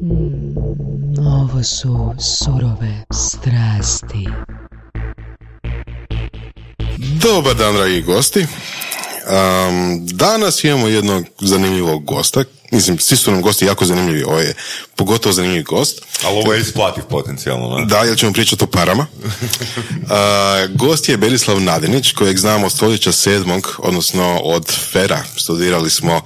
Ovo su surove strasti. Dobar dan, dragi gosti. Um, danas imamo jednog zanimljivog gosta. Mislim, svi su nam gosti jako zanimljivi. Ovo je pogotovo zanimljiv gost. Ali ovo je isplativ potencijalno, ne? Da, jer ćemo pričati o parama. Uh, gost je Berislav Nadinić, kojeg znamo od stoljeća sedmog, odnosno od Fera. Studirali smo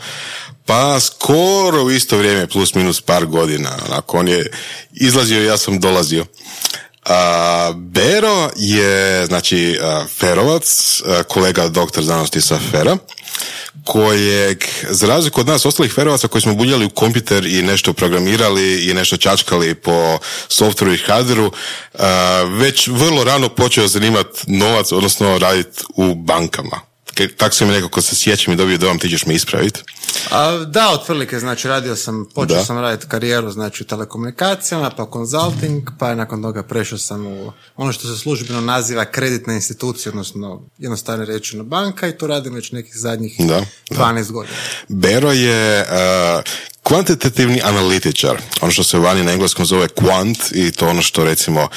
pa skoro u isto vrijeme, plus minus par godina. Onako, on je izlazio i ja sam dolazio. A, Bero je, znači, Ferovac, kolega doktor znanosti sa Fera, kojeg, za razliku od nas ostalih Ferovaca koji smo buljali u kompjuter i nešto programirali i nešto čačkali po softveru i hardveru, već vrlo rano počeo zanimati novac, odnosno raditi u bankama. Tako se mi nekako se sjećam i dobio dojam, ti ćeš me ispraviti. A, da, otprilike, znači radio sam, počeo Da. sam raditi karijeru znači u telekomunikacijama, pa consulting, pa nakon toga prešao sam u ono što se službeno naziva kreditna institucija, odnosno jednostavno rečeno banka i to radim već nekih zadnjih Da, da. 12 godina. Bero je uh, kvantitativni analitičar, ono što se vani na engleskom zove quant i to ono što recimo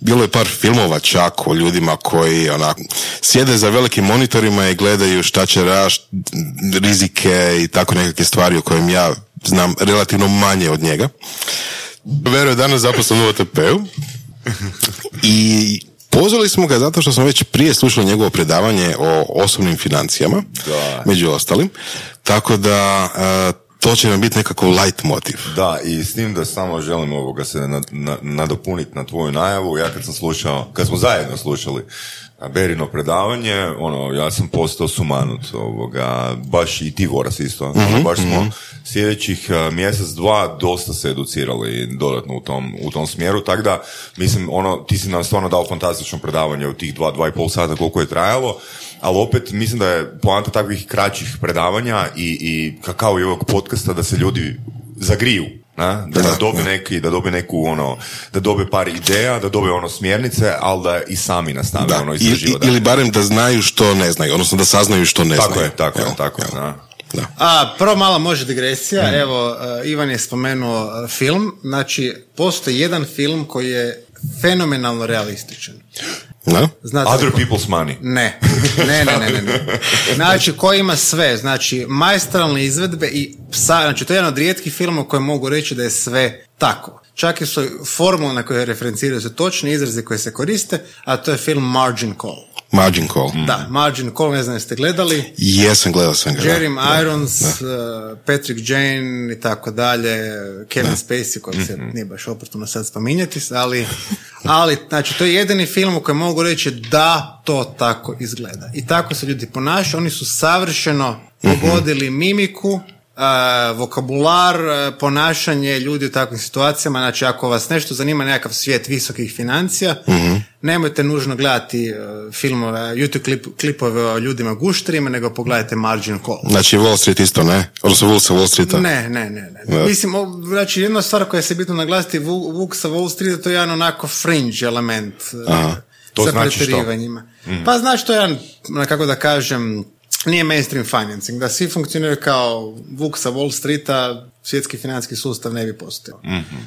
bilo je par filmova čak o ljudima koji onak, sjede za velikim monitorima i gledaju šta će raš, rizike i tako nekakve stvari o kojim ja znam relativno manje od njega. Bero je danas zaposlen u OTP-u i pozvali smo ga zato što smo već prije slušali njegovo predavanje o osobnim financijama, Da. među ostalim, tako da e, to će nam biti nekakav light motiv. Da, i s tim da samo želim ovoga se na, na, nadopuniti na tvoju najavu. Ja kad sam slušao, kad smo zajedno slušali Berino predavanje, ono, ja sam postao sumanut ovoga, baš i ti Voras isto. Ono, baš smo sljedećih a, mjesec, dva dosta se educirali dodatno u tom, u tom smjeru, tako da, mislim, ono, ti si nam stvarno dao fantastično predavanje u tih dva, dva i pol sata koliko je trajalo, ali opet mislim da je poanta takvih kraćih predavanja i, i ka- kao i ovog podcasta da se ljudi zagriju, na? Da, da, dobe neki, da dobe neku ono, da dobe par ideja, da dobe ono smjernice, ali da i sami nastave Da, ono i- istraživati. i- ili barem da znaju što ne znaju, odnosno da saznaju što ne Tako znaju. je, tako Jel? je, tako je, Jel? da. A, prvo malo može digresija, evo, uh, Ivan je spomenuo uh, film, znači, postoji jedan film koji je fenomenalno realističan. Da? Znate Other ko- people's money. Ne, ne, ne, ne, ne, ne. Znači, koji ima sve, znači, majstoralne izvedbe i psa, znači, to je jedan od rijetkih filmova koje mogu reći da je sve tako. Čak i su formule na koje referenciraju su točni izrazi koje se koriste, a to je film Margin Call. Margin call. Da, Margin Call, ne znam jeste gledali. Jesam, gledao sam ga. da. Jeremy Irons, uh, Patrick Jane i tako dalje, Kevin Spacey kojeg se nije baš oportuno sad spominjati, ali, ali znači to je jedini film u kojem mogu reći da to tako izgleda. I tako se ljudi ponašaju, oni su savršeno pogodili mimiku, uh, vokabular, uh, ponašanje ljudi u takvim situacijama, znači ako vas nešto zanima nekakav svijet visokih financija, nemojte nužno gledati uh, filmove, YouTube klip, klipove o ljudima gušterima, nego pogledajte Margin Call. Znači Wall Street isto, ne? Odnosno Wolf sa Wall Streeta. Ne, ne, ne. ne. Mislim, o- znači jedna stvar koja se bitno naglasiti, Vu- Vuk sa Wall Streeta, to je jedan onako fringe element uh, To sa znači što? pretjerivanjima. Pa znači to je jedan, na kako da kažem, nije mainstream financing, da svi funkcioniraju kao Vuk sa Wall Streeta, svjetski financijski sustav ne bi postojao.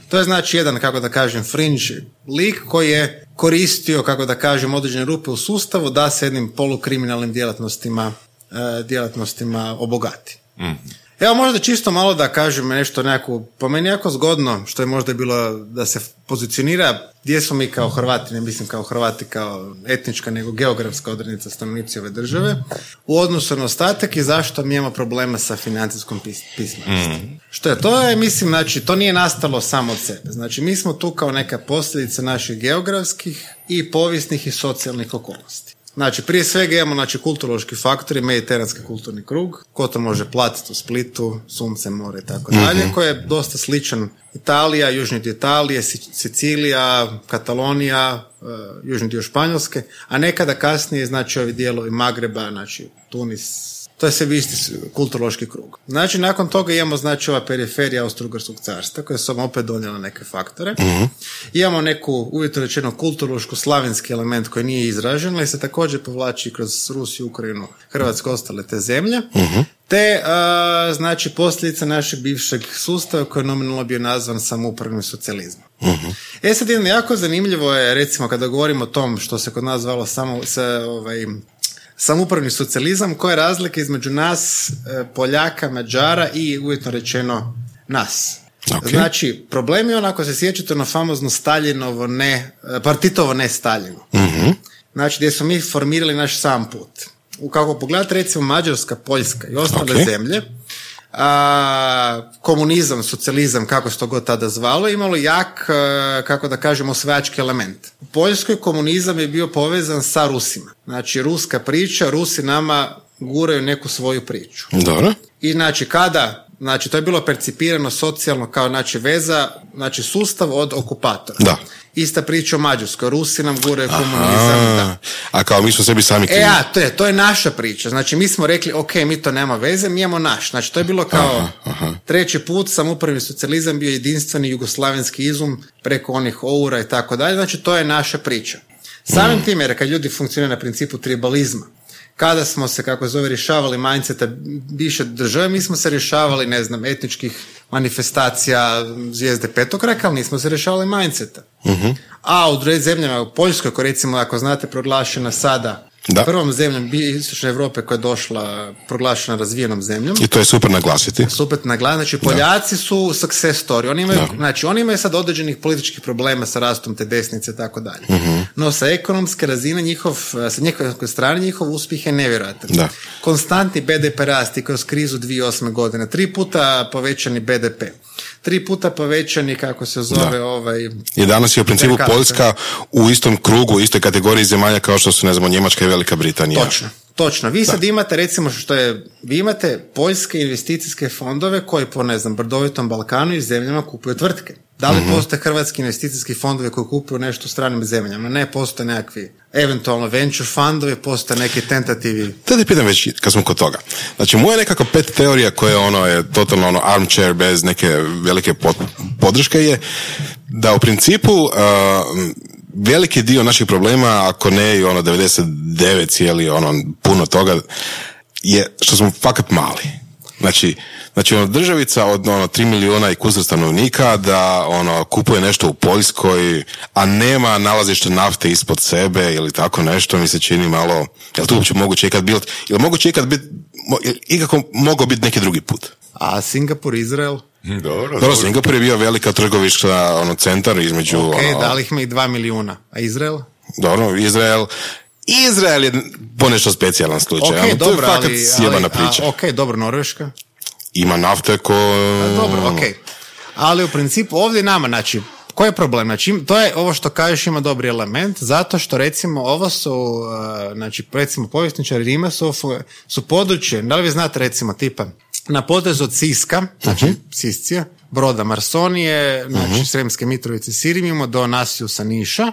To je znači jedan, kako da kažem, fringe lik koji je koristio, kako da kažem, određene rupe u sustavu da se jednim polukriminalnim djelatnostima, e, djelatnostima obogati. Evo možda čisto malo da kažem nešto nekako, po meni jako zgodno, što je možda bilo da se pozicionira gdje smo mi kao Hrvati, ne mislim kao Hrvati kao etnička, nego geografska odrednica stanovnici ove države, u odnosu na ostatak i zašto mi imamo problema sa financijskom pis- pismenosti. Što je to? Je, mislim, znači, to nije nastalo samo od sebe. Znači, mi smo tu kao neka posljedica naših geografskih i povijesnih i socijalnih okolnosti. Znači, prije svega imamo znači, kulturološki faktori, mediteranski kulturni krug, ko to može platiti u Splitu, sunce, more i tako dalje, koji je dosta sličan Italija, južni dio Italije, Si- Sicilija, Katalonija, e, južni dio Španjolske, a nekada kasnije, znači, ovi dijelovi Magreba, znači, Tunis, to je sve isti s- kulturološki krug. Znači, nakon toga imamo, znači, ova periferija Austro-Ugarskog carstva, koja su vam opet donijela neke faktore. Imamo neku, uvjetno rečeno, kulturološko slavenski element koji nije izražen, ali se također povlači kroz Rusiju, Ukrajinu, Hrvatsku, ostale te zemlje. te a, znači posljedica našeg bivšeg sustava koji je nominalno bio nazvan samoupravnim socijalizmom. E sad jedno jako zanimljivo je recimo kada govorimo o tom što se kod nas zvalo samo se, ovaj, samoupravni socijalizam, koja je razlika između nas, e, Poljaka, Mađara i uvjetno rečeno nas. Ok. Znači, problem je onako se sjećate na famozno Staljinovo ne, e, partitovo ne Staljinu. Znači, gdje smo mi formirali naš sam put. U kako pogledate recimo Mađarska, Poljska i ostale Ok. zemlje, a, komunizam, socijalizam, kako se to god tada zvalo, imalo jak, e, kako da kažemo, osvajački element. U Poljskoj komunizam je bio povezan sa Rusima. Znači, ruska priča, Rusi nama guraju neku svoju priču. Dobro. I znači kada, znači to je bilo percipirano socijalno kao znači veza, znači sustav od okupatora. Da. Ista priča o Mađarskoj, Rusi nam guraju komunizam, da. A, kao mi smo sebi sami E, krivi. a, to je, to je naša priča. Znači, mi smo rekli, ok, mi to nema veze, mi imamo naš. Znači, to je bilo kao treći put, samoupravni socijalizam bio jedinstveni jugoslavenski izum preko onih oura i tako dalje. Znači, to je naša priča. Samim time, jer kad ljudi funkcioniraju na principu tribalizma, kada smo se, kako zove, rješavali mindseta bivše države, mi smo se rješavali, ne znam, etničkih manifestacija zvijezde petokraka, ali nismo se rješavali mindseta. A u drugim zemljama, u Poljskoj, koja recimo, ako znate, proglašena sada Da. prvom zemljom istočne Europe koja je došla proglašena razvijenom zemljom. I to je super naglasiti. Supet naglas, znači Poljaci su success story. Oni imaju, znači, oni imaju sad određenih političkih problema sa rastom te desnice i tako dalje. Mhm. No sa ekonomske razine njihov, sa njihove strane njihov uspjeh je nevjerojatan. Da. Konstantni BDP rast i kroz krizu 2008. godine. Tri puta povećani BDP. Tri puta povećani, kako se zove, ovaj... I danas je u principu. Poljska u istom krugu, u istoj kategoriji zemalja kao što su, ne znamo, Njemačka i Velika Britanija. Točno, točno. Vi sad imate recimo što je, vi imate poljske investicijske fondove koji po ne znam brdovitom Balkanu i zemljama kupuju tvrtke. Da li postoje hrvatski investicijski fondovi koji kupuju nešto u stranim zemljama? Ne, postoje nekakvi eventualno venture fondovi, postoje neki tentativi. Da te pitam već kad smo kod toga. Znači, moja nekako pet teorija koja ono je totalno ono armchair bez neke velike pod- podrške je da u principu uh, veliki dio naših problema, ako ne i ono 99 cijeli ono puno toga, je što smo fakat mali. Znači, znači ono državica od ono 3 milijuna i kusur stanovnika da ono kupuje nešto u Poljskoj, a nema nalazište nafte ispod sebe ili tako nešto mi se čini malo, jel to uopće moguće ikad biti, ili moguće ikad biti, ikako mogao biti neki drugi put. A Singapur, Izrael, Dobro, Dobro, Singapur je bio velika trgoviška ono, centar između, ok, ono, da li ih ima i dva milijuna. A Izrael? dobro, Izrael, Izrael je ponešto specijalan slučaj, Ok, ali to dobro, je fakat ali, sjebana a, priča. ok, dobro, Norveška. Ima nafte ko... A, dobro, ok. Ali u principu ovdje nama, znači, koji je problem? Znači, to je ovo što kažeš ima dobri element, zato što recimo ovo su, uh, znači, recimo povjesničari Rima su, su područje, da li vi znate recimo tipa, na potezu od Siska, znači Siscija, broda Marsonije, znači Sremske Mitrovice Sirimimo do Nasiusa Niša,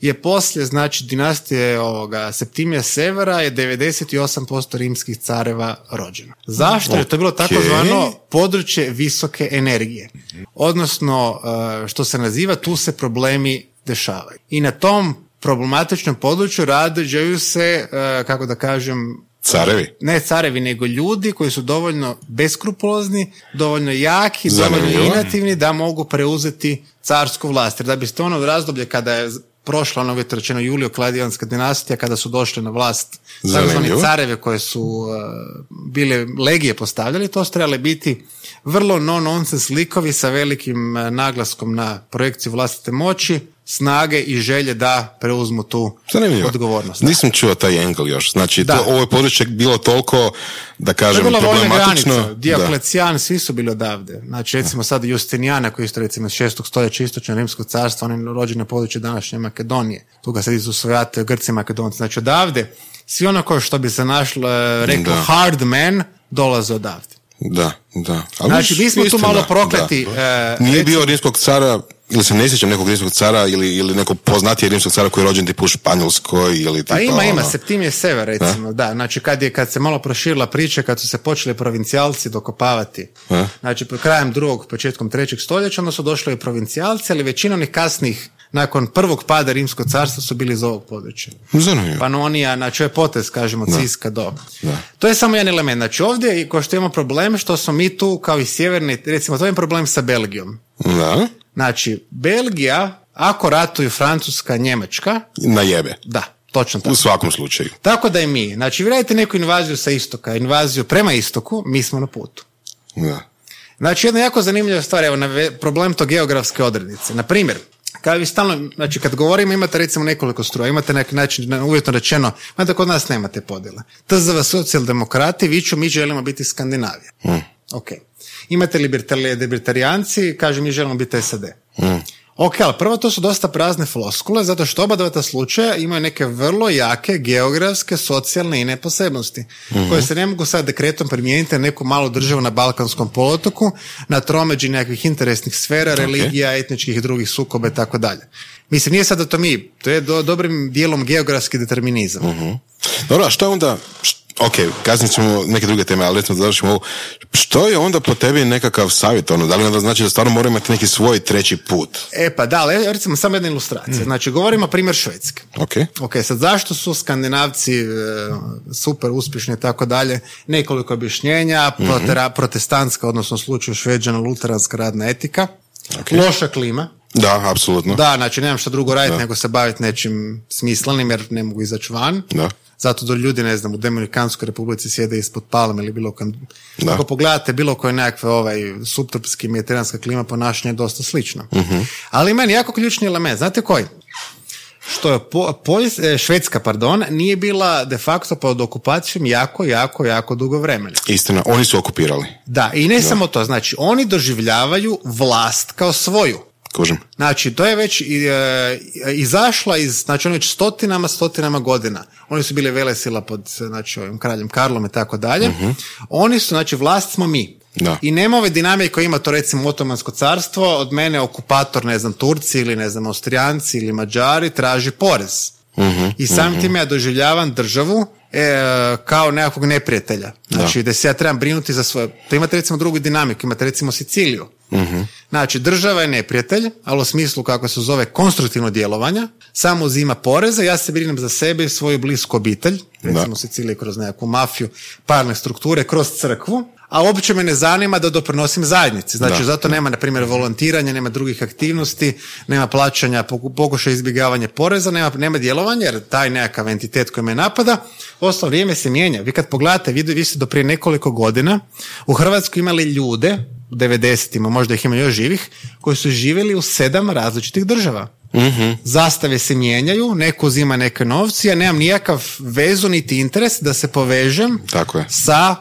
je poslije, znači, dinastije ovoga Septimija Severa je 98% rimskih careva rođeno. Zašto? Je to bilo tako zvano područje visoke energije. Odnosno, uh, što se naziva, tu se problemi dešavaju. I na tom problematičnom području rađaju se, uh, kako da kažem, Carevi. ne carevi, nego ljudi koji su dovoljno beskrupulozni, dovoljno jaki, Zanimljivo. dovoljno inativni da mogu preuzeti carsku vlast. Jer da biste ono razdoblje kada je prošla ono rečeno Julio Kladijanska dinastija kada su došli na vlast takozvani careve koje su uh, bile legije postavljali, to su trebali biti vrlo no-nonsense likovi sa velikim uh, naglaskom na projekciju vlastite moći, snage i želje da preuzmu tu Zanimljivo. odgovornost. Nisam čuo taj angle još. Znači, Da. to, ovo je područje bilo toliko, da To kažem, vojna problematično. Dioklecijan, svi su bili odavde. Znači, recimo sad Justinijana, koji je isto recimo iz šestog stoljeća istočno rimskog carstva, on je rođen na području današnje Makedonije. Tu ga sad su svojate Grci i Makedonci. Znači, odavde, svi ono ko što bi se našlo, e, rekao Da. hard man, dolaze odavde. Da, da. Ali Znači, mi smo tu malo prokleti, da. e, Nije recimo- bio rimskog cara ili se ne sjećam nekog rimskog cara ili, ili nekog poznatijeg rimskog cara koji je rođen tipu u Španjolskoj ili tipa, Pa ima, ima, ono- Septimije Sever recimo, da. Znači kad, je, kad se malo proširila priča, kad su se počeli provincijalci dokopavati, A? znači po krajem drugog, početkom trećeg stoljeća, onda su došli i provincijalci, ali većina onih kasnih, nakon prvog pada Rimskog carstva su bili iz ovog područja. Zanimljivo. Panonija, znači je potez, kažemo, Ciska do. To je samo jedan element. Znači ovdje, i ko što imamo problem, što smo mi tu kao i sjeverni, recimo to je problem sa Belgijom. Da, Znači, Belgija, ako ratuju Francuska, Njemačka, na jebe. da, točno tako. U svakom slučaju. Tako da i mi. Znači, vi radite neku invaziju sa istoka, invaziju prema istoku, mi smo na putu. Da. Znači, jedna jako zanimljiva stvar, evo, nave- problem to geografske odrednice. Na primjer, kada vi stalno, znači kad govorimo imate recimo nekoliko struja, imate na neki način, na- uvjetno rečeno, imate kod nas nemate podjela. TZV socijaldemokrati viču mi želimo biti Skandinavija. Ok. Imate libertarijanci, kažu mi želimo biti SAD. Ok, ali prvo to su dosta prazne floskule, zato što oba dva ta slučaja imaju neke vrlo jake geografske, socijalne i posebnosti, koje se ne mogu sad dekretom primijeniti na neku malu državu na Balkanskom poluotoku, na tromeđi nekakvih interesnih sfera, religija, etničkih i drugih sukoba i tako dalje. Mislim, nije sad da to mi, to je do, dobrim dijelom geografski determinizam. Dobro, a što je onda, ok, kasnije ćemo neke druge teme, ali recimo završimo ovo. Što je onda po tebi nekakav savjet, ono, da li onda znači da stvarno moramo imati neki svoj treći put? E pa da, ali recimo samo jedna ilustracija. Znači, govorimo primjer Švedske. Ok, Ok, sad zašto su skandinavci e, super uspješni i tako dalje? Nekoliko objašnjenja, protera- protestantska, odnosno u slučaju šveđana, luteranska radna etika, loša klima, da, apsolutno. da, znači nemam šta drugo raditi nego se baviti nečim smislenim jer ne mogu izaći van. Da. Zato da ljudi, ne znam, u Dominikanskoj republici sjede ispod palme ili bilo kojem... Da. Ako pogledate bilo koje nekakve ovaj, subtropski mediteranska klima ponašanje je dosta slično. Ali meni jako ključni element, znate koji? Što je po, Poljs- e, Švedska, pardon, nije bila de facto pod okupacijom jako, jako, jako dugo vremena. Istina, oni su okupirali. Da, i ne samo to, znači oni doživljavaju vlast kao svoju. Kužim. Znači, to je već i, e, izašla iz, znači ono već stotinama, stotinama godina. Oni su bili velesila pod, znači, ovim kraljem Karlom i tako dalje. Oni su, znači, vlast smo mi. Da. I nema ove dinamike koje ima to recimo Otomansko carstvo, od mene okupator, ne znam, Turci ili ne znam, Austrijanci ili Mađari traži porez. I samim time ja doživljavam državu e, kao nekakvog neprijatelja. Znači, da. se ja trebam brinuti za svoje... To imate recimo drugu dinamiku, imate recimo Siciliju. Znači, država je neprijatelj, ali u smislu kako se zove konstruktivno djelovanja, samo uzima poreze, ja se brinem za sebe i svoju blisku obitelj, recimo u Siciliji kroz nekakvu mafiju, parne strukture, kroz crkvu, a uopće me ne zanima da doprinosim zajednici. Znači, Da. zato nema, na primjer, volontiranja, nema drugih aktivnosti, nema plaćanja, poku- pokušaj izbjegavanja poreza, nema, nema djelovanja, jer taj nekakav entitet koji me napada, ostalo vrijeme se mijenja. Vi kad pogledate, vi, vi ste do prije nekoliko godina u Hrvatskoj imali ljude, u 90-ima, možda ih ima još živih, koji su živjeli u sedam različitih država. Zastave se mijenjaju, neko uzima neke novci, ja nemam nijakav vezu niti interes da se povežem Tako je. sa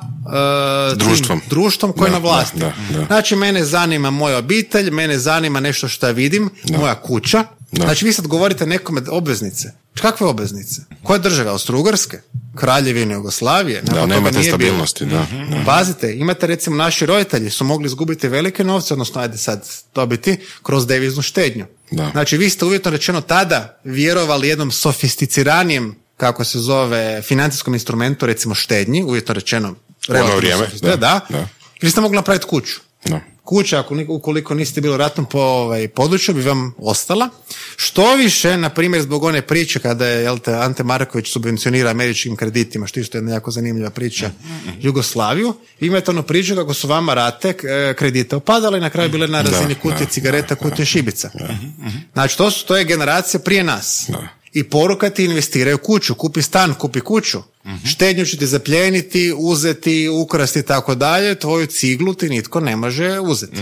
tim Društvom. društvom koje je na vlasti. da, da. Znači, mene zanima moja obitelj, mene zanima nešto što vidim, moja kuća. Da. Znači, vi sad govorite nekome obveznice. Kakve obveznice? Koje države? Austro-Ugarske? Kraljevine Jugoslavije? Da, Nakon nema toga te nije bilo. stabilnosti, da. da. Pazite, imate recimo naši roditelji su mogli izgubiti velike novce, odnosno ajde sad dobiti kroz deviznu štednju. Da. Znači vi ste uvjetno rečeno tada vjerovali jednom sofisticiranijem kako se zove financijskom instrumentu, recimo štednji, uvjetno rečeno. relativno vrijeme, da, da. da. Ili ste mogli napraviti kuću. Da. Kuća, ako ukoliko niste bili u ratnom po, ovaj, području, bi vam ostala. Što više, na primjer, zbog one priče kada je jel te, Ante Marković subvencionira američkim kreditima, što isto je jedna jako zanimljiva priča, Jugoslaviju, vi imate ono priču kako su vama rate e, kredita opadale i na kraju bile na razini Da, kutije da, cigareta, kutije šibica. Znači, to, su, to je generacija prije nas. Da. I poruka ti investiraj u kuću, kupi stan, kupi kuću. Štednju će ti zapljeniti, uzeti, ukrasti i tako dalje, tvoju ciglu ti nitko ne može uzeti.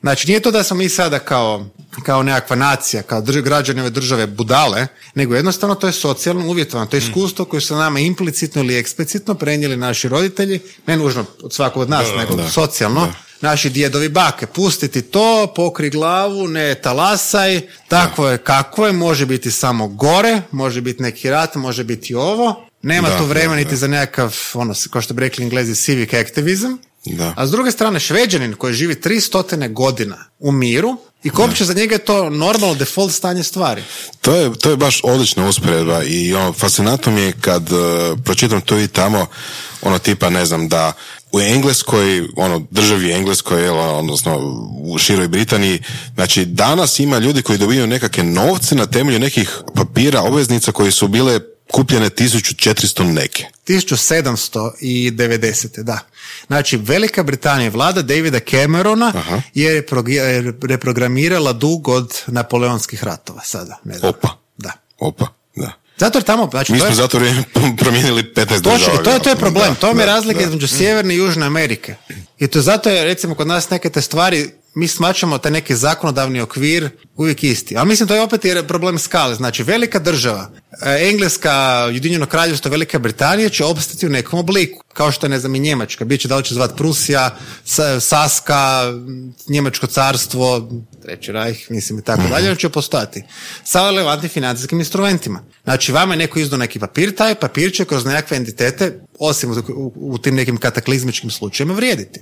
Znači, nije to da smo mi sada kao, kao nekakva nacija, kao drž- građani ove države budale, nego jednostavno to je socijalno uvjetovano. To je iskustvo koje su nama implicitno ili eksplicitno prenijeli naši roditelji, ne nužno od svakog od nas, nego da. socijalno, naši djedovi bake. Pustiti to, pokri glavu, ne talasaj, tako je kako je, može biti samo gore, može biti neki rat, može biti ovo. Nema Da, tu vremena niti za nekakav, ono, kao što bi rekli englezi, civic activism. Da. A s druge strane, šveđanin koji živi 300 godina u miru, I kopče za njega je to normalno default stanje stvari. To je, to je baš odlična usporedba i ono, fascinantno mi je kad uh, pročitam to i tamo, ono tipa, ne znam, da u Engleskoj, ono, državi Engleskoj, odnosno u široj Britaniji, znači danas ima ljudi koji dobijaju nekakve novce na temelju nekih papira, obveznica koje su bile kupljene 1400 neke. 1790. da. Znači, Velika Britanija, vlada Davida Camerona Aha. je reprogramirala dug od napoleonskih ratova sada. Ne. Opa. Da. Opa. Zato jer tamo, znači, Mi to smo je, zato promijenili 15 Točno, država. to je, to je problem. Da, to vam je razlika između Sjeverne i Južne Amerike. I to zato je, recimo, kod nas neke te stvari, mi smačamo taj neki zakonodavni okvir uvijek isti. Ali mislim, to je opet jer problem skale. Znači, velika država, e, Engleska, Ujedinjeno kraljevstvo, Velika Britanija će opstati u nekom obliku. Kao što je, ne znam, i Njemačka. Biće da li će zvat Prusija, Sa- Saska, Njemačko carstvo, Treći rajh, mislim i tako dalje, on će postojati. Sa relevantnim financijskim instrumentima. Znači, vama je neko izdao neki papir, taj papir će kroz nekakve entitete, osim u, u- u tim nekim kataklizmičkim slučajevima, vrijediti.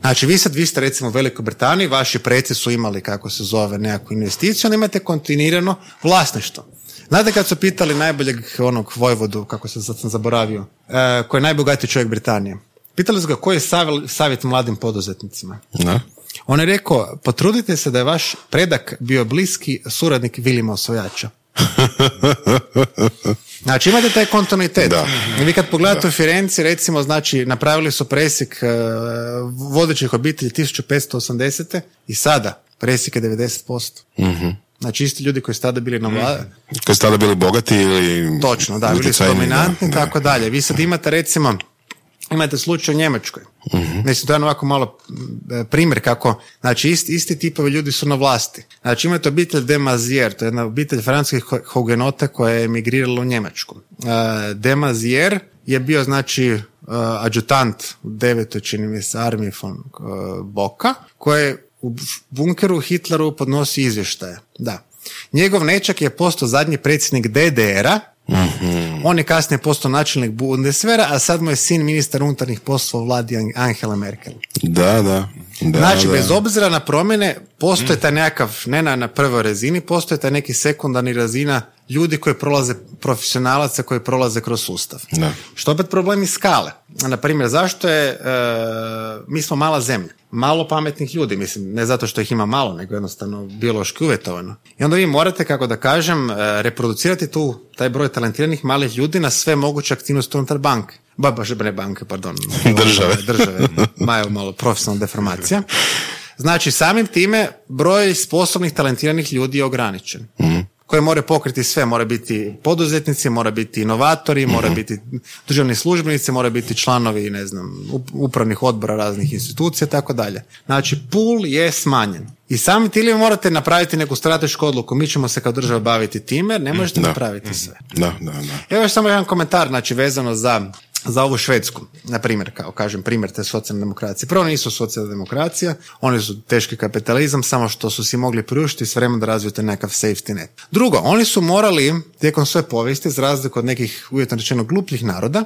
Znači, vi sad, vi ste recimo u Velikoj Britaniji, vaši preci su imali, kako se zove, nekakvu investiciju, onda imate kontinuirano vlasništvo. Znate kad su pitali najboljeg onog vojvodu, kako se sad sam zaboravio, e, koji je najbogatiji čovjek Britanije. Pitali su ga koji je savjet, savjet mladim poduzetnicima. Da. On je rekao, potrudite se da je vaš predak bio bliski suradnik Vilima Osvojača. Znači imate taj kontinuitet. Da. I Vi kad pogledate u Firenci, recimo, znači napravili su presjek e, vodećih obitelji 1580. i sada presjek je 90%. Znači isti ljudi koji su tada bili na vladi, Koji ste tada bili bogati ili... Točno, da, bili su dominantni i da, da. tako dalje. Vi sad imate recimo, imate slučaj u Njemačkoj. Mislim, to je ovako malo e, primjer kako, znači isti, isti tipovi ljudi su na vlasti. Znači imate obitelj de Mazier, to je jedna obitelj francuskih hugenota koja je emigrirala u Njemačku. E, de Mazier je bio znači e, adjutant u devetoj čini mi se armije von Boka, koje u bunkeru Hitleru podnosi izvještaje. Da. Njegov nečak je postao zadnji predsjednik DDR-a, on je kasnije postao načelnik Bundeswehra, a sad mu je sin ministar unutarnjih poslova u vladi Ang- Angela Merkel. Da, da. Da znači, da. bez obzira na promjene, postoje taj nekakav, ne na, na prvoj razini, postoje taj neki sekundarni razina ljudi koji prolaze, profesionalaca koji prolaze kroz sustav. Da. Što opet problem iz skale. Na primjer, zašto je, e, mi smo mala zemlja, malo pametnih ljudi, mislim, ne zato što ih ima malo, nego jednostavno biološki uvjetovano. I onda vi morate, kako da kažem, e, reproducirati tu, taj broj talentiranih malih ljudi na sve moguće aktivnosti unutar banke. Ba, baš ne banke, pardon. Države. Države. Maju malo profesionalna deformacija. Znači, samim time broj sposobnih, talentiranih ljudi je ograničen. Koje more pokriti sve, mora biti poduzetnici, mora biti inovatori, mora biti državni službenici, mora biti članovi, ne znam, up- upravnih odbora raznih institucija, tako dalje. Znači, pool je smanjen. I samim time morate napraviti neku stratešku odluku. Mi ćemo se kao država baviti time, ne možete Da. napraviti sve. Da, da, da. Evo još samo jedan komentar, znači vezano za, za ovu Švedsku, na primjer, kao kažem, primjer te socijalne demokracije. Prvo nisu socijalna demokracija, oni su teški kapitalizam, samo što su si mogli priuštiti s vremenom da razviju taj nekakav safety net. Drugo, oni su morali tijekom svoje povijesti, za razliku od nekih uvjetno rečeno glupljih naroda,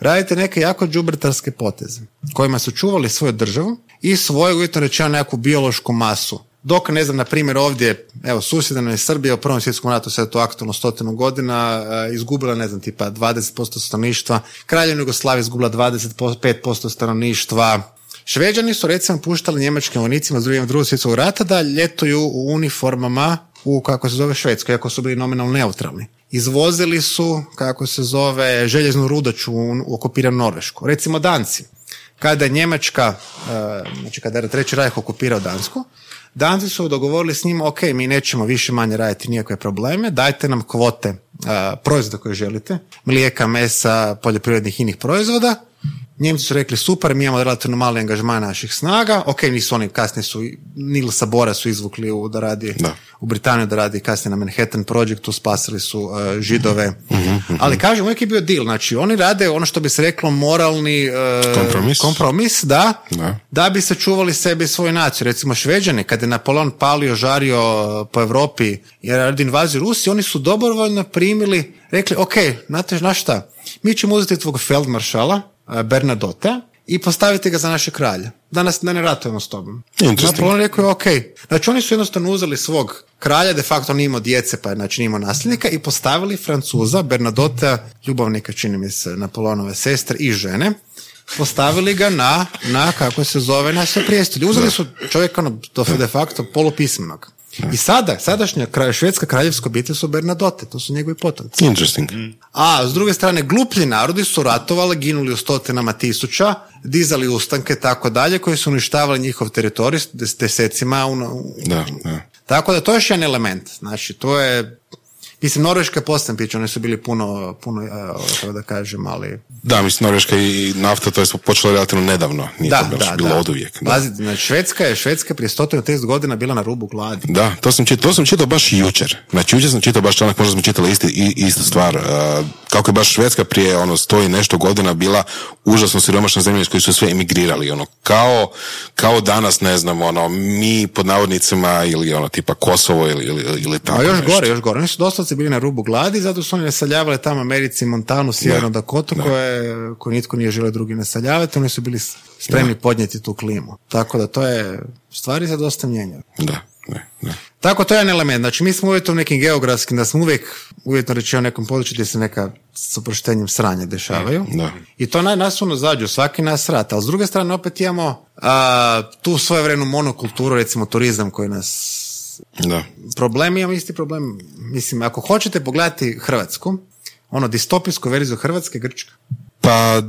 raditi neke jako džubrtarske poteze, kojima su čuvali svoju državu i svoju uvjetno rečeno nekakvu biološku masu. Dok, ne znam, na primjer ovdje, evo, susjedna nam je Srbija u Prvom svjetskom ratu, je to aktualno stotinu godina, e, izgubila, ne znam, tipa 20% stanovništva, Kraljevina Jugoslavija izgubila 25% stanovništva, Šveđani su recimo puštali njemačkim vojnicima za vrijeme drugog svjetskog rata da ljetuju u uniformama u, kako se zove, Švedskoj, iako su bili nominalno neutralni. Izvozili su, kako se zove, željeznu rudaču u, u okupiranu Norvešku. Recimo Danci. Kada je Njemačka, e, znači kada je Treći rajh okupirao Dansku, Danci su dogovorili s njima, ok, mi nećemo više manje raditi nikakve probleme, dajte nam kvote a, proizvoda koje želite, mlijeka, mesa, poljoprivrednih inih proizvoda. Njemci su rekli super, mi imamo relativno mali angažman naših snaga, ok, nisu oni kasnije su, Nilsa Bora su izvukli u, da radi Da. u Britaniju da radi kasnije na Manhattan Projectu, spasili su e, židove. Ali kažem, uvijek je bio deal, znači oni rade ono što bi se reklo moralni e, Kompromis. kompromis da, Da. da bi sačuvali sebi i svoju naciju. Recimo Šveđani, kad je Napoleon palio, žario po Europi jer radi invaziju Rusije, oni su dobrovoljno primili, rekli, ok, znate, znaš šta, mi ćemo uzeti tvog feldmaršala, Bernadotte, i postaviti ga za naše kralje. Danas da ne ratujemo s tobom. Interesting. Napoleon rekao je ok. Znači oni su jednostavno uzeli svog kralja, de facto on imao djece, pa je znači imao nasljednika i postavili Francuza, Bernadotte, ljubavnika čini mi se, Napoleonove sestre i žene, postavili ga na, na kako se zove, na sve prijestolje. Uzeli su čovjeka ono, de facto polupismenog. I sada, sadašnja kraj, švedska kraljevska obitelj su Bernadotte, to su njegovi potomci. Interesting. A s druge strane, gluplji narodi su ratovali, ginuli u stotinama tisuća, dizali ustanke tako dalje, koji su uništavali njihov teritorij s des- desecima. u- Da, da. Tako da to je još jedan element. Znači, to je... Mislim, Norveška je priča, oni su bili puno, puno, e, kako da kažem, ali... Da, mislim, Norveška i nafta, to je počelo relativno nedavno. Nije Da, to da, bilo da. od uvijek. Da. Pazi, znači, Švedska je, Švedska je prije 130 godina bila na rubu gladi. Da, to sam čitao, to sam čitao baš jučer. Znači, jučer sam čitao baš članak, možda smo čitali isti, i, istu stvar. Uh, kako je baš Švedska prije ono sto i nešto godina bila užasno siromašna zemlja iz koje su sve emigrirali. Ono, kao, kao danas, ne znam, ono, mi pod navodnicima ili ono, tipa Kosovo ili, ili, ili tako A još nešto. gore, još gore. Oni su doslovce bili na rubu gladi, zato su oni naseljavali tamo Americi, Montanu, Sjevernu Da, Dakotu, da. koje, koje nitko nije želio drugi naseljavati, oni su bili spremni podnijeti tu klimu. Tako da to je, stvari se dosta mijenjaju. Da, ne, ne. Tako to je jedan element. Znači mi smo uvijek u nekim geografskim, da smo uvijek uvjetno rečeno nekom području gdje se neka s oproštenjem sranja dešavaju. Da. I to naj, nas ono zađu, svaki nas rat. Ali s druge strane opet imamo a, tu svojevremenu monokulturu, recimo turizam koji nas Da. problem, imamo isti problem. Mislim, ako hoćete pogledati Hrvatsku, ono distopijsku verziju Hrvatske, Grčka. Pa,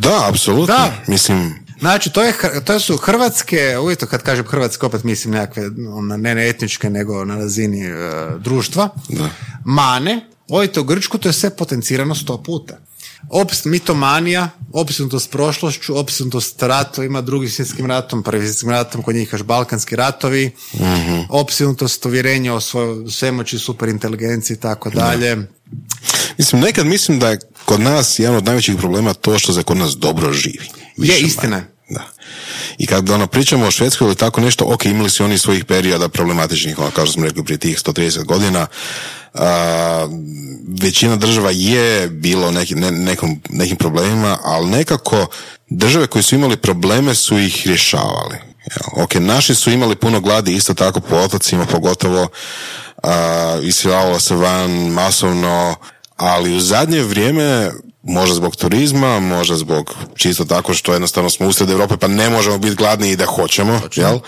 da, apsolutno. Da. Mislim, Znači, to, je, to su hrvatske, uvijek kad kažem hrvatske, opet mislim nekakve, ono, ne, ne etničke, nego na razini e, društva, Da. mane, odite u Grčku, to je sve potencirano sto puta. Ops, mitomanija, opsjednutost prošlošću, opsjednutost ratovima, drugim svjetskim ratom, prvi svjetskim ratom, kod njih još balkanski ratovi, opsjednutost uvjerenja o svojoj svemoći, superinteligenciji i tako dalje. Mislim, nekad mislim da je kod nas jedan od najvećih problema to što se kod nas dobro živi. Više istina je. Da. I kad ono, pričamo o Švedskoj ili tako nešto, ok, imali su oni svojih perioda problematičnih, ono, kao što smo rekli prije tih 130 godina, a, većina država je bilo neki, ne, nekom, nekim problemima, ali nekako države koje su imali probleme su ih rješavali. Jel, Ok, naši su imali puno gladi isto tako po otocima, pogotovo iseljavalo se van masovno, ali u zadnje vrijeme možda zbog turizma, možda zbog čisto tako što jednostavno smo usred Europe pa ne možemo biti gladni i da hoćemo, jel?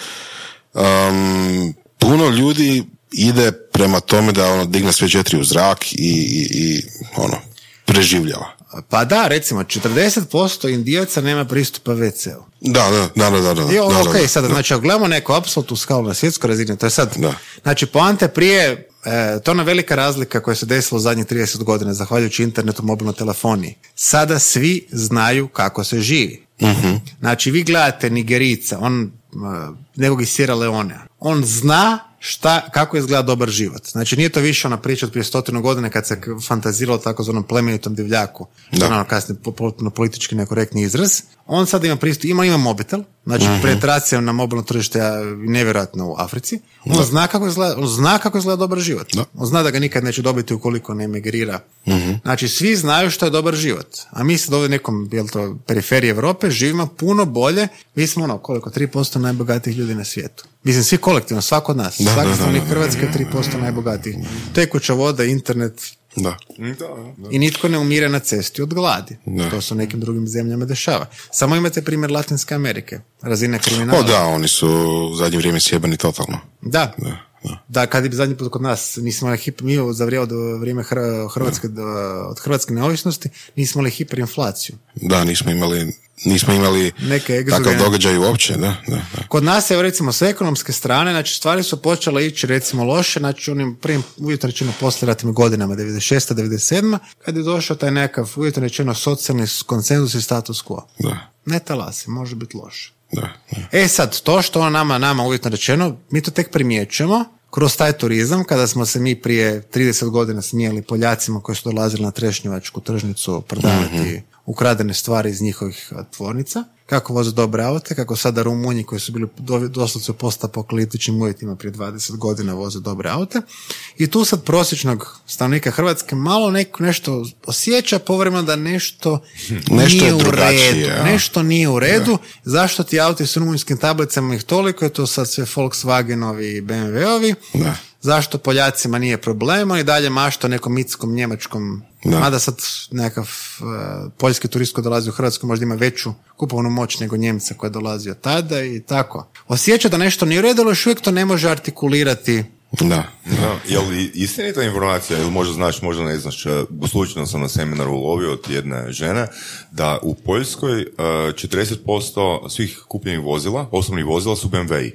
Um, puno ljudi ide prema tome da ono digne sve četiri u zrak i, i, i ono, preživljava. Pa da, recimo, 40% indijaca nema pristupa WC-u. Da, da, da, da, da. da, I da, ok, da, da. sada, znači, ako gledamo neku apsolutnu skalu na svjetskoj razini, to je sad, Da. znači, poante prije, e, to je ona velika razlika koja se desila u zadnjih 30 godina, zahvaljujući internetu, mobilnoj telefoniji. Sada svi znaju kako se živi. Znači, vi gledate Nigerica, on, e, nekog iz Sierra Leonea, on zna šta, kako izgleda dobar život. Znači, nije to više ona priča od prije stotinu godina kad se fantaziralo takozvanom plemenitom divljaku. Da. Ono kasnije po- potpuno politički nekorektni izraz. On sad ima pristup, ima, ima mobitel, znači Mhm. penetracija na mobilno tržište je nevjerojatno u Africi. On zna kako izgleda, on zna kako izgleda dobar život. Da. On zna da ga nikad neće dobiti ukoliko ne emigrira. Mhm. Znači, svi znaju što je dobar život. A mi sad ovdje nekom, jel to, periferiji Europe, živimo puno bolje. Mi smo ono, koliko, 3% najbogatijih ljudi na svijetu. Mislim, svi kolektivno, svako od nas. Da, Svaki stanovnik. Hrvatske je 3% najbogatijih. Tekuća voda, internet, Da. i nitko ne umire na cesti od gladi. Da. To se u nekim drugim zemljama dešava. Samo imate primjer Latinske Amerike. Razina kriminala. O da, oni su u zadnje vrijeme sjebani totalno. Da. Da, da. Da, kad je zadnji put kod nas, nismo imali hip, mi za vrijeme, od vrijeme Hr- Hrvatske, od Hrvatske neovisnosti, nismo imali hiperinflaciju. Da, nismo imali, nismo imali Neke takav događaj uopće, da, da, da. Kod nas je recimo s ekonomske strane, znači stvari su počele ići recimo loše, znači onim prvim uvjetno rečeno poslijeratnim godinama 96. 97. kad je došao taj nekakav uvjetno rečeno socijalni konsenzus i status quo. Da, Ne talasi, može biti loše. Da, da. E sad, to što nama, nama uvjetno rečeno, mi to tek primjećujemo kroz taj turizam, kada smo se mi prije 30 godina smijali Poljacima koji su dolazili na Trešnjevačku tržnicu prodavati ukradene stvari iz njihovih tvornica, kako voze dobre aute, kako sada Rumunji koji su bili do- doslovce u postapokaliptičnim uvjetima prije 20 godina voze dobre aute. I tu sad prosječnog stanovnika Hrvatske malo neko, nešto osjeća povremeno da nešto, Nešto je nije u redu. ja. Nešto nije u redu. Zašto ti auti s rumunjskim tablicama ih toliko je to sad sve Volkswagenovi i BMW-ovi. Da. Zašto Poljacima nije problem, oni dalje mašta o nekom mitskom njemačkom, Da. mada sad nekakav e, poljski turist koji dolazi u Hrvatsku možda ima veću kupovnu moć nego Njemca koji je dolazio tada i tako. Osjeća da nešto nije u redu, ali još uvijek to ne može artikulirati. Da. Da, je li istinita informacija, ili možda znaš, možda ne znaš, e, slučajno sam na seminaru ulovio od jedne žene, da u Poljskoj e, 40% svih kupljenih vozila, osobnih vozila su BMW-i.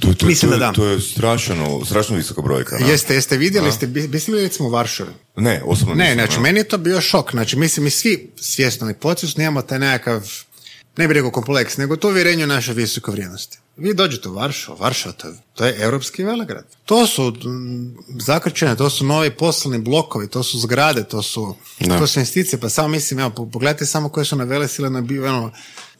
To, to, Mislim to, da. To je strašno, strašno visoka brojka. da. Jeste, jeste vidjeli, ste, biste vidjeli recimo u Varšavi? Ne, osobno Ne, nisam, znači meni je to bio šok. Znači, mislim, mi svi svjesno i podsvjesno imamo taj nekakav, ne bih rekao kompleks, nego to uvjerenje u naše visoke vrijednosti. Vi dođete u Varšavu, Varšava to je, to je europski velegrad. To su zakrčene, to su novi poslovni blokovi, to su zgrade, to su, Da. to su investicije. Pa samo mislim, evo, po- pogledajte samo koje su na velesile na bio, ono,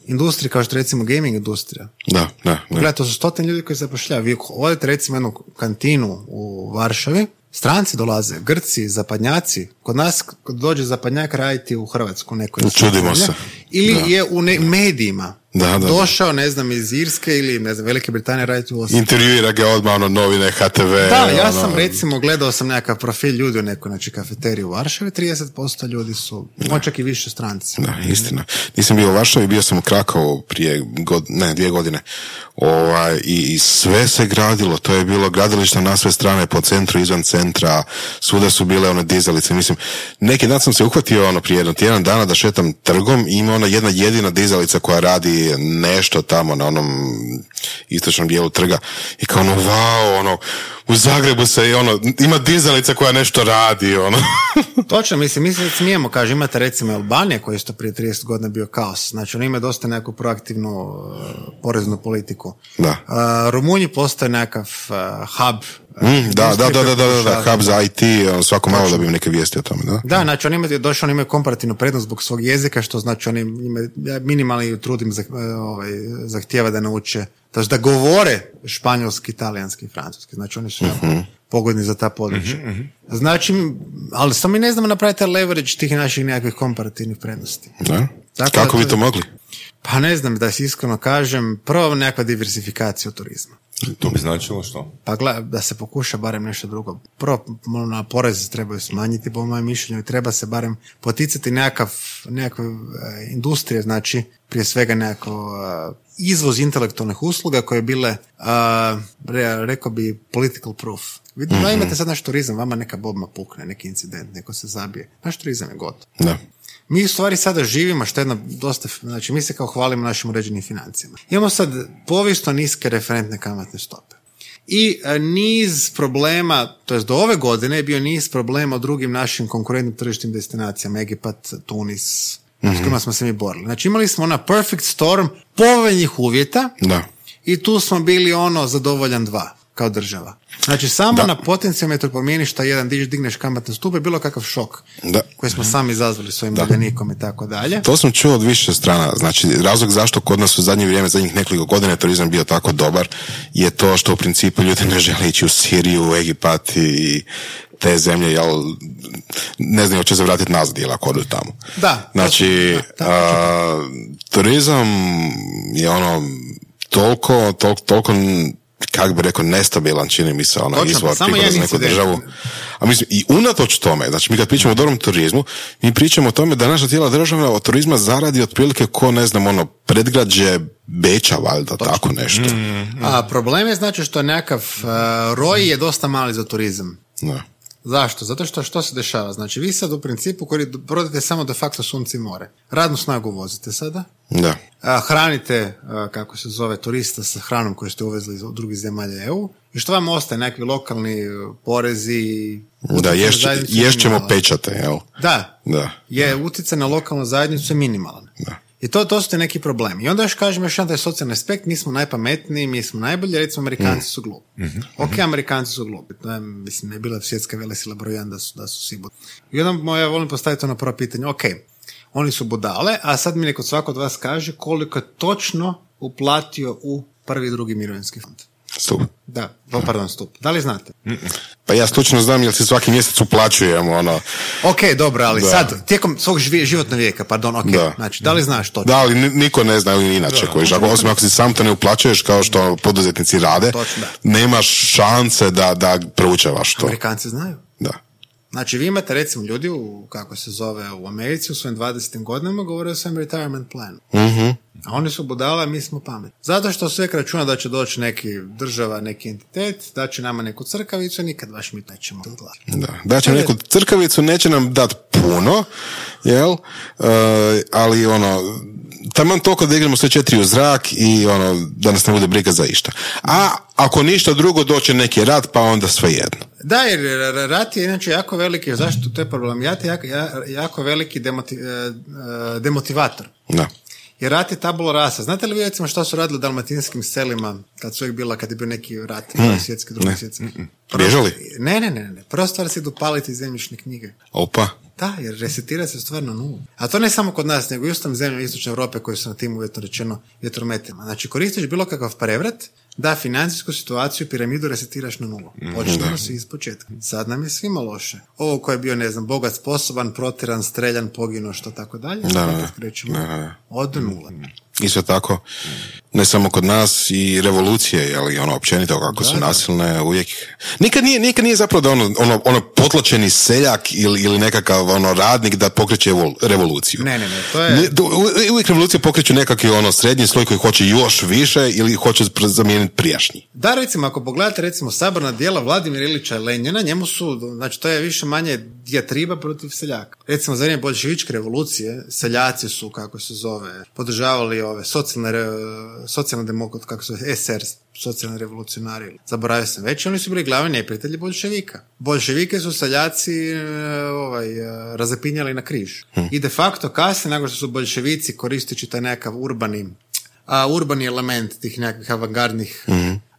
industriji kao što recimo gaming industrija. Da, da, da. Gledajte, to su stotine ljudi koji se zapošljavaju. Vi odete recimo jednu kantinu u Varšavi, stranci dolaze, Grci, zapadnjaci. Kod nas kad dođe zapadnjak raditi u Hrvatsku nekoj Čudimo se. Ili Da. je u ne- medijima. Da, da, da. Došao, ne znam, iz Irske ili ne znam, Velike Britanije raditi u Osijeku. Intervjuira ga odmah ono novine, HTV. Da, ja ono, sam recimo gledao sam nekakav profil ljudi u nekoj znači, kafeteriji u Varšavi, 30% ljudi su, možda čak i više stranci. Da, istina. Nisam bio u Varšavi, bio sam u Krakovu prije god, ne, dvije godine. Ovaj, i, I sve se gradilo, to je bilo gradilište na sve strane, po centru, izvan centra, svuda su bile one dizalice. Mislim, neki dan sam se uhvatio ono prije jedno tjedan dana da šetam trgom i ima ona jedna jedina dizalica koja radi nešto tamo na onom istočnom dijelu trga. I kao ono, wow, ono, u Zagrebu se i ono, ima dizalica koja nešto radi, ono. Točno, mislim, mi se smijemo, kaže, imate recimo Albanije koji je isto prije 30 godina bio kaos. Znači, oni imaju dosta neku proaktivnu uh, poreznu politiku. Da. Uh, Rumunji postoje nekakav uh, hub. uh, Mm, da, da, da, da, da, da, da, hub za IT, ono, svako malo da bi neke vijesti o tome, da? Da, znači oni imaju, došli, oni imaju komparativnu prednost zbog svog jezika, što znači oni imaju, ja minimalni trudim za, ovaj, zahtijeva da nauče, jest da govore španjolski, italijanski i francuski. Znači oni su jako pogodni za ta područja. Znači, ali samo mi ne znamo napraviti leverage tih naših nekakvih komparativnih prednosti. da? Tako Kako da bi to- mogli? Pa ne znam, da si iskreno kažem, prvo nekakva diversifikacija turizma. To bi značilo što? Pa gleda, da se pokuša barem nešto drugo. Prvo, na poreze trebaju smanjiti, po mojem mišljenju, i treba se barem poticati nekakav, nekakve industrije, znači, prije svega nekako e, izvoz intelektualnih usluga koje bile, e, re- rekao bi, political proof. Vidim, da imate sad naš turizam, vama neka bomba pukne, neki incident, neko se zabije. Naš turizam je gotov. Da. Mi u stvari sada živimo, što je jedna dosta, znači mi se kao hvalimo našim uređenim financijama. Imamo sad povijesno niske referentne kamatne stope. I e, niz problema, to jest do ove godine je bio niz problema u drugim našim konkurentnim tržišnim destinacijama, Egipat, Tunis, s kojima smo se mi borili. Znači imali smo ona perfect storm povoljnih uvjeta Da. i tu smo bili ono zadovoljan dva kao država. Znači samo na potencijalnom metru promijeniš šta jedan diž, digneš kamatne stupe, bilo kakav šok Da. koji smo sami izazvali svojim Uljanikom i tako dalje. To sam čuo od više strana. Znači, razlog zašto kod nas u zadnje vrijeme, zadnjih nekoliko godina je turizam bio tako dobar, je to što u principu ljudi ne žele ići u Siriju, u Egipat i te zemlje, jel, ne znaju će se vratiti nazad, jel, ako odu tamo. Da, Znači, da, da, a, turizam je ono, toliko, toliko, toliko kak bi rekao, nestabilan, čini mi se, ono, Točno, pa izvor samo prihoda za neku državu. A mislim, i unatoč tome, znači mi kad pričamo o dobrom turizmu, mi pričamo o tome da naša cijela država od turizma zaradi otprilike ko, ne znam, ono, predgrađe Beča, valjda, tako nešto. A problem je znači što nekakav uh, roj je dosta mali za turizam. Da. Zašto? Zato što što se dešava? Znači vi sad u principu koji prodate samo de facto sunce i more. Radnu snagu vozite sada. Da. A, hranite, a, kako se zove, turista sa hranom koju ste uvezli iz drugih zemalja EU. I što vam ostaje? Nekakvi lokalni e, porezi? Da, utjecaj na ješć, zajednicu je ješćemo minimalan. pečate, jel? Da. Da. Je utjecaj na lokalnu zajednicu je minimalan. Da. I to, to su ti neki problemi. I onda još kažem još jedan taj socijalni aspekt, mi smo najpametniji, mi smo najbolji, recimo Amerikanci su glupi. Ok, Amerikanci su glupi. To je, mislim, ne bila svjetska velesila broj jedan da su, da su sigurni. I onda ja volim postaviti ono prvo pitanje, ok, oni su budale, a sad mi neko svako od vas kaže koliko je točno uplatio u prvi i drugi mirovinski fond. Stup. Da, o, pardon, stup. Da li znate? Pa ja točno znam jer se svaki mjesec uplaćujem, ono. Ok, dobro, ali Da. sad, tijekom svog životnog vijeka, pardon, ok, Da. znači, da li znaš to? Da, ali ni- niko ne zna inače koji ako, osim ako si sam to ne uplaćuješ kao što poduzetnici rade, Točno, da. nemaš šanse da, da proučavaš to. Amerikanci znaju. Da. Znači, vi imate recimo ljudi u, kako se zove, u Americi u svojim 20. godinama govore o svojem retirement planu. Mhm. A oni su budala, a mi smo pametni. Zato što sve računa da će doći neki država, neki entitet, da će nama neku crkavicu, nikad baš mi nećemo. Da, da će neku crkavicu, neće nam dat puno, jel? E, ali ono, taman toliko da igramo sve četiri u zrak i ono, da nas ne bude briga za išta. A ako ništa drugo, doće neki rat, pa onda sve jedno. Da, jer rat je inače jako veliki, zašto to je problem? Rat je jako, ja- jako veliki demoti, e, e, demotivator. Da. Jer rat je tabula rasa. Znate li vi recimo što su radili u dalmatinskim selima kad su uvijek bila, kad je bio neki rat, prvi svjetski, drugi svjetski? Bježali? Ne, ne, ne, ne. Prva stvar se idu paliti zemljišne knjige. Opa. Da, jer resetira se stvarno nulu. A to ne samo kod nas, nego i u zemljama Istočne Europe koji su na tim uvjetno rečeno vjetrometima. Znači, koristiš bilo kakav prevrat da financijsku situaciju, piramidu resetiraš na nulu. Počnemo svi iz početka. Sad nam je svima loše. Ovo ko je bio, ne znam, bogat, sposoban, protiran, streljan, poginuo, što tako dalje. Da, da. krećemo Da, od nula. Isto tako, ne samo kod nas i revolucije, ali ono općenito kako su nasilne uvijek. Nikad nije, nikad nije zapravo da ono, ono, ono potlačeni seljak ili, ili nekakav ono radnik da pokreće evol- revoluciju. Ne, ne, ne, to je- uvijek revolucije pokreću nekakvi ono srednji sloj koji hoće još više ili hoće zamijeniti prijašnji. Da, recimo, ako pogledate recimo saborna dijela Vladimira Ilića Lenjina, njemu su, znači to je više manje dijatriba protiv seljaka. Recimo, za vrijeme bolševičke revolucije, seljaci su, kako se zove, podržavali ove socijalne, socijalne demokrat, kako se zove, SR, socijalni revolucionari, zaboravio sam već, oni su bili glavni neprijatelji bolševika. Bolševike su seljaci e, ovaj, e, razapinjali na križ. I de facto kasnije, nakon što su bolševici koristeći taj nekakav urbani a, urbani element tih nekakvih avangardnih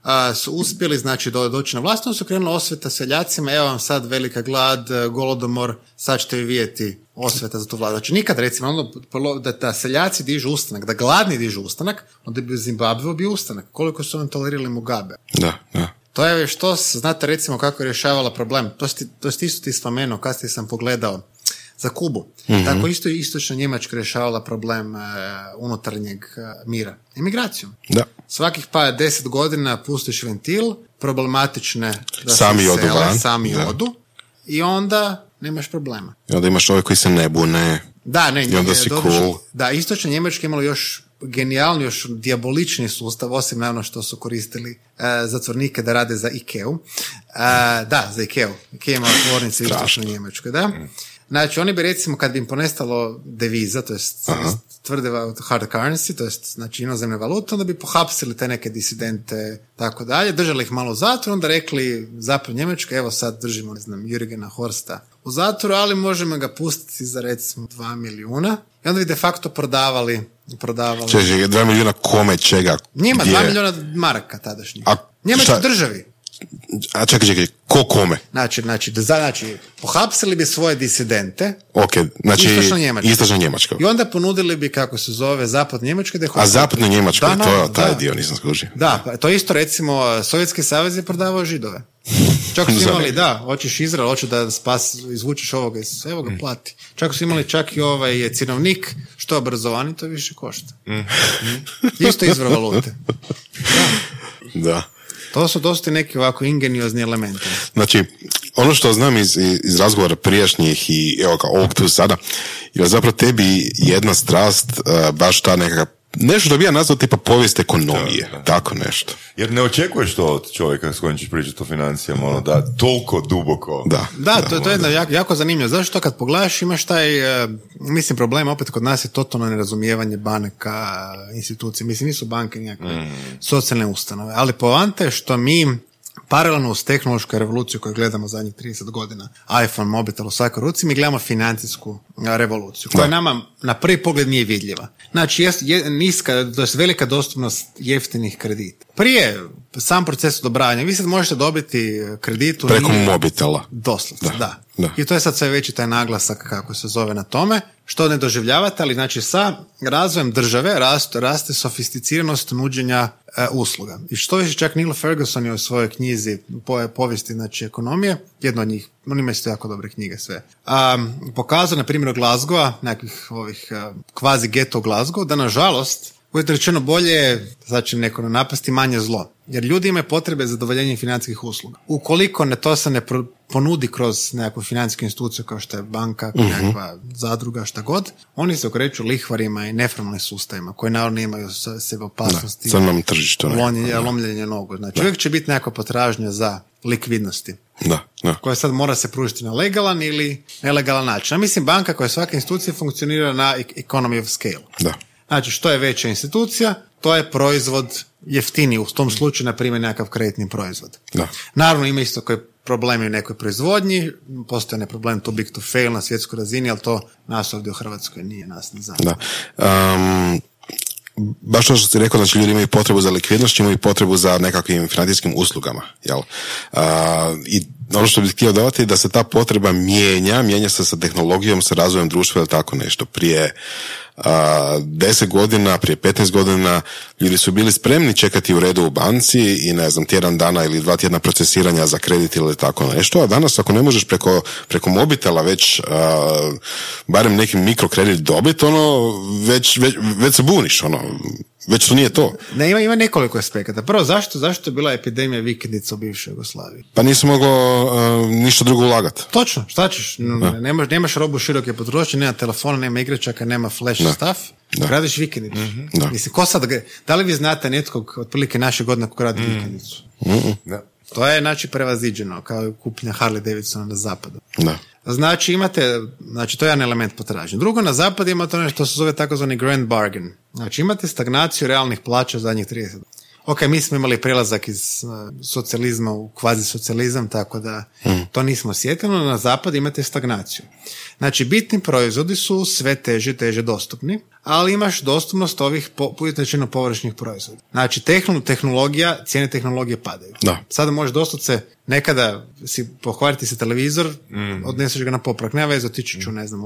a, su uspjeli znači do, doći na vlast, onda su krenuli osveta seljacima, evo vam sad velika glad, e, golodomor, sad ćete vi vidjeti osveta za tu vladu. Znači nikad recimo ono, da, da seljaci dižu ustanak, da gladni dižu ustanak, onda bi u Zimbabve bio ustanak. Koliko su oni tolerirali Mugabe. Da, da. To je što, znate recimo kako je rješavala problem. To, sti, to si isto ti spomenuo, kasnije sam pogledao za Kubu. Tako isto i istočna Njemačka rješavala problem e, unutarnjeg e, mira. Imigracijom. Da. Svakih pa deset godina pustiš ventil, problematične da se Sami odu sele, van. sami Da. odu i onda nemaš problema. I onda imaš ove koji se ne bune. Da, ne, I onda si dobro cool. Da, istočna Njemačka je imala još genijalni, još dijabolični sustav, osim naravno što su koristili e, zatvornike da rade za Ikeu. E, da, za Ikeu. Ikea ima tvornice u istočnoj Njemačkoj, da. Znači, oni bi recimo, kad bi im ponestalo deviza, to jest tvrde hard currency, to jest znači inozemne valute, onda bi pohapsili te neke disidente, tako dalje, držali ih malo u zatvoru, onda rekli zapad Njemačka, evo sad držimo, ne znam, Jurgena Horsta u zatvoru, ali možemo ga pustiti za recimo 2 milijuna. I onda bi de facto prodavali, prodavali. Čekaj, dva milijuna kome, čega, Njima gdje? 2 milijuna maraka tadašnjih. Njemačkoj državi. A čekaj, čekaj, ko kome? Znači, znači, da, znači, pohapsili bi svoje disidente Ok, znači Istočna Njemačka. Istočna Njemačka. i onda ponudili bi, kako se zove, zapad Njemačke. Da A zapadna Njemačka, Da, to, taj da. dio nisam skužio. Da, pa to isto recimo Sovjetski savez je prodavao židove. Čak su imali, da, hoćeš Izrael, hoću da spas, izvučeš ovoga, evo ga plati. Čak su imali čak i ovaj cinovnik, što je obrazovani, to više košta. Isto izvor valute. Da. To su dosta neki ovako ingeniozni elementi. Znači, ono što znam iz, iz razgovora prijašnjih i evo kao ovog tu sada, je zapravo tebi jedna strast, uh, baš ta nekakva, nešto da bi ja nazvao tipa povijest ekonomije, Da, da. tako nešto. Jer ne očekuješ to od čovjeka s kojim ćeš pričati o financijama, ono da toliko duboko. Da. Da, to, to je jedno jako, jako zanimljivo. Zašto kad pogledaš imaš taj, e, mislim problem opet kod nas je totalno nerazumijevanje banaka, institucije. Mislim nisu banke nikakve socijalne ustanove. Ali poanta je što mi paralelno uz tehnološku revoluciju koju gledamo zadnjih 30 godina, iPhone, mobitel u svakoj ruci, mi gledamo financijsku revoluciju, koja nama na prvi pogled nije vidljiva. Znači, jest, je, niska, to jest velika dostupnost jeftinih kredita. Prije sam proces odobravanja. Vi sad možete dobiti kredit u Preko nije- mobitela. Doslovce, da. da. I to je sad sve veći taj naglasak kako se zove na tome, što ne doživljavate, ali znači sa razvojem države raste, raste sofisticiranost nuđenja e, usluga. I što više čak Neil Ferguson je u svojoj knjizi po, povijesti znači, ekonomije, jedno od njih, oni imaju isto jako dobre knjige sve, a, pokazao na primjeru Glasgowa, nekakvih ovih a, kvazi geto Glasgow, da nažalost Uvjetno rečeno bolje je, sad će neko napasti, manje zlo. Jer ljudi imaju potrebe za zadovoljenjem financijskih usluga. Ukoliko ne to se ne pro- ponudi kroz nekakvu financijsku instituciju kao što je banka, nekakva zadruga, šta god, oni se okreću lihvarima i neformalnim sustavima koji naravno imaju sebe opasnosti. tržištu. nekako, lomljenje, da. lomljenje nogu. Znači uvijek će biti nekakva potražnja za likvidnosti Da, da. koja sad mora se pružiti na legalan ili nelegalan način. A mislim banka koja svaka institucija funkcionira na e- economy of scale. Da. Znači, što je veća institucija, to je proizvod jeftiniji. U tom slučaju, na primjer, nekakav kreditni proizvod. Da. Naravno, ima isto koji problemi u nekoj proizvodnji, postoje ne problem too big to fail na svjetskoj razini, ali to nas ovdje u Hrvatskoj nije, nas ne zanima. Da. Um, baš to što si rekao, znači ljudi imaju potrebu za likvidnošću, imaju potrebu za nekakvim financijskim uslugama, jel? A, I ono što bih htio dodati je da se ta potreba mijenja, mijenja se sa tehnologijom, sa razvojem društva ili tako nešto. Prije 10 godina, prije 15 godina ljudi su bili spremni čekati u redu u banci i ne znam, tjedan dana ili dva tjedna procesiranja za kredit ili tako nešto, a danas ako ne možeš preko, preko mobitela već a, barem neki mikrokredit dobiti, ono, već, već, već se buniš, ono, već to nije to. Ne, ima, ima nekoliko aspekata. Prvo, zašto, zašto je bila epidemija vikendica u bivšoj Jugoslaviji? Pa nisi mogao a, ništa drugo ulagati. Točno, šta ćeš? Nemaš, nemaš robu široke potrošnje, nema telefona, nema igračaka, nema flash stuff. Da. Gradiš vikendicu. Da. Mislim, ko sad, da li vi znate netkog, otprilike naše godine, ko radi vikendicu? Da. To je, znači, prevaziđeno, kao i kupnja Harley Davidsona na zapadu. Da. Znači imate, znači to je jedan element potražnje. Drugo, na zapadu imate ono što se zove takozvani grand bargain. Znači imate stagnaciju realnih plaća zadnjih 30 Ok, mi smo imali prelazak iz uh, socijalizma u kvazi socijalizam, tako da to nismo osjetili, no na zapadu imate stagnaciju. Znači, bitni proizvodi su sve teže i teže dostupni, ali imaš dostupnost ovih, uvjetno površnih proizvoda. Znači, tehno- tehnologija, cijene tehnologije padaju. Da. Sada možeš doslovce nekada si pohvariti se televizor, odneseš ga na popravak. Nema veze, otići ću, ne znam,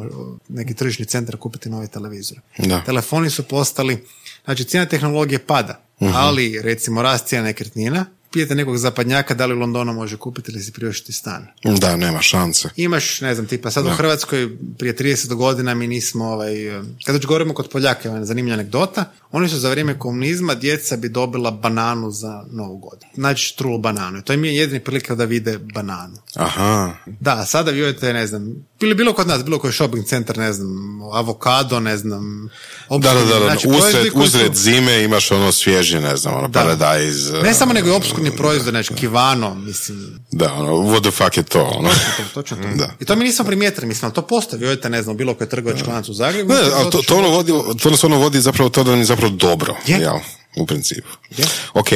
neki tržišni centar kupiti novi televizor. Da. Telefoni su postali, znači cijena tehnologije pada, ali recimo rast cijena nekretnina, pitajte nekog zapadnjaka da li u Londonu može kupiti ili si priuštiti stan. Da, nema šanse. Imaš, ne znam, tipa sad u Hrvatskoj prije 30 godina mi nismo, ovaj, eh, kad već govorimo kod Poljaka, je zanimljiva anegdota, oni su za vrijeme komunizma, djeca bi dobila bananu za novu godinu. Znači trulu bananu. To im je jedini prilika da vide bananu. Aha. Da, sada vi odete, ne znam, ili bilo kod nas, bilo koji shopping centar, ne znam, avokado, ne znam, Da, da, da, da. Znači, usred, su- usred zime imaš ono svježi, ne znam, ono, Da. paradajz. Ne samo nego i obskurni proizvod, znači kivano, mislim, Da, ono, what the fuck je to, ono. Točno to, točno to. Da. I to mi nismo primijetili, mislim, ali to postoji. Odete, ne znam, bilo koji trgovački lanac u Zagrebu. Ne, ali to, otići- to, ono vodi, to nas ono vodi zapravo to da nam je zapravo dobro, Je. jel? U principu. Je. Ok.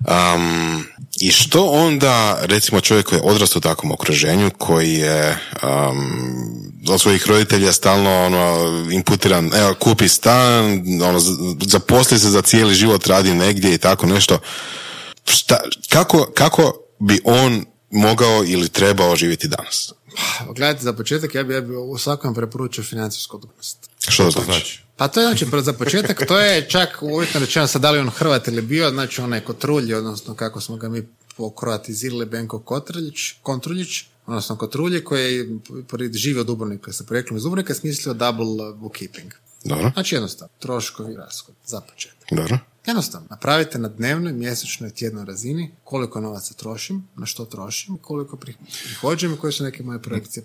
Um, I što onda, recimo čovjek koji je odrastao u takvom okruženju, koji je um, od svojih roditelja stalno ono, imputiran, evo, kupi stan, ono, zaposli se za cijeli život, radi negdje i tako nešto. Šta, kako, kako bi on mogao ili trebao živjeti danas? Gledajte, za početak ja bi, ja bi u svakom preporučio financijsku odgovornost. Što to znači? Znači, Pa to je znači za početak, to je čak uvjetno rečeno sad da li on Hrvat ili bio, znači onaj Kotrulji, odnosno kako smo ga mi pokroatizirali Benko Kotrljić, Kontruljić, odnosno Kotrulji koji je živio u Dubrovniku, sa poreklom iz Dubrovnika, smislio double bookkeeping. Dobro, Znači jednostavno, troškovi rashod, za početak. dobro. Jednostavno, napravite na dnevnoj, mjesečnoj, tjednoj razini koliko novaca trošim, na što trošim, koliko prih- prihođujem i koje su neke moje projekcije.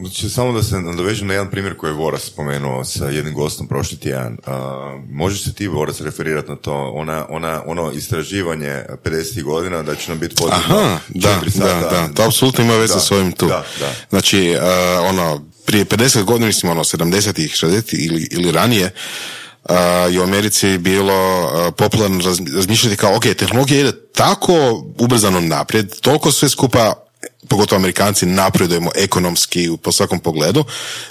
Znači, samo da se nadovežem na jedan primjer koji je Voras spomenuo sa jednim gostom prošli tjedan. Uh, možeš se ti, Voras, referirati na to, ona, ona, ono istraživanje 50. godina da će nam biti potrebno Aha, da, da, da, to apsolutno ima veze s ovim tu. Da, da. Znači, uh, ono, prije 50 godina, mislim, ono, 70-ih, 60 ili, ili ranije, uh, je u Americi bilo uh, popularno razmišljati kao, ok, tehnologija ide tako ubrzano naprijed, toliko sve skupa pogotovo Amerikanci napredujemo ekonomski po svakom pogledu,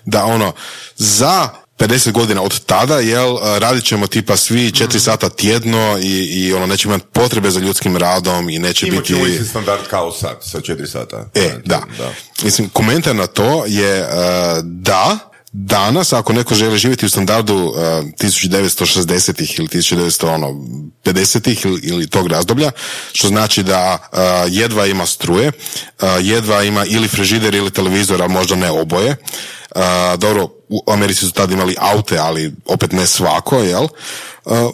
da ono, za 50 godina od tada, jel, radit ćemo tipa svi četiri sata tjedno i, i ono, nećemo imati potrebe za ljudskim radom i neće biti... Imat standard kao sad, sa četiri sata. E, da. da. Mislim, komentar na to je uh, da, danas, ako neko želi živjeti u standardu uh, 1960-ih ili 1950-ih ili, ili tog razdoblja, što znači da uh, jedva ima struje, uh, jedva ima ili frižider ili televizor, a možda ne oboje. Dobro, u Americi su tad imali aute, ali opet ne svako, jel?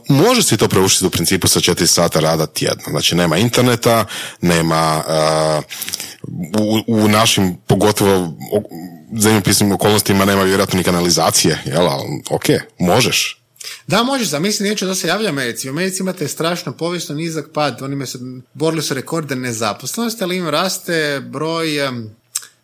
Može si to preuštiti u principu sa četiri sata rada tjedno. Znači, nema interneta, nema u, u našim, pogotovo zemljopisnim okolnostima nema vjerojatno ni kanalizacije, jel, ali ok, možeš. Da, možeš, za mislim neće da se javlja Americi. U Americi imate strašno povijesno nizak pad, oni se borili su rekorde nezaposlenosti, ali im raste broj,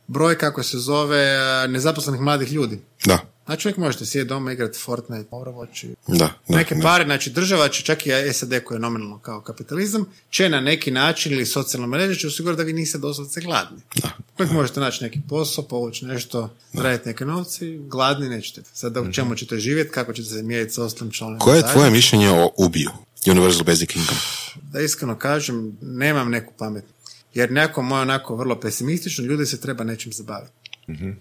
broj kako se zove, nezaposlenih mladih ljudi. Da. Znači uvijek možete sjediti doma igrati Fortnite, Overwatch i da, da, neke da. pare, znači država će, čak i SAD koji je nominalno kao kapitalizam, će na neki način ili socijalna mreža će osigurati da vi niste doslovce gladni. Da. Uvijek možete naći neki posao, povući nešto, zaraditi neke novce i gladni nećete. Sad u čemu ćete živjeti, kako ćete se mjeriti s ostalim članovima. Koje je tvoje mišljenje o ubiju? Universal Basic Income. Da iskreno kažem, nemam neku pamet. Jer neko moje onako vrlo pesimistično, ljudi se treba nečim zabaviti.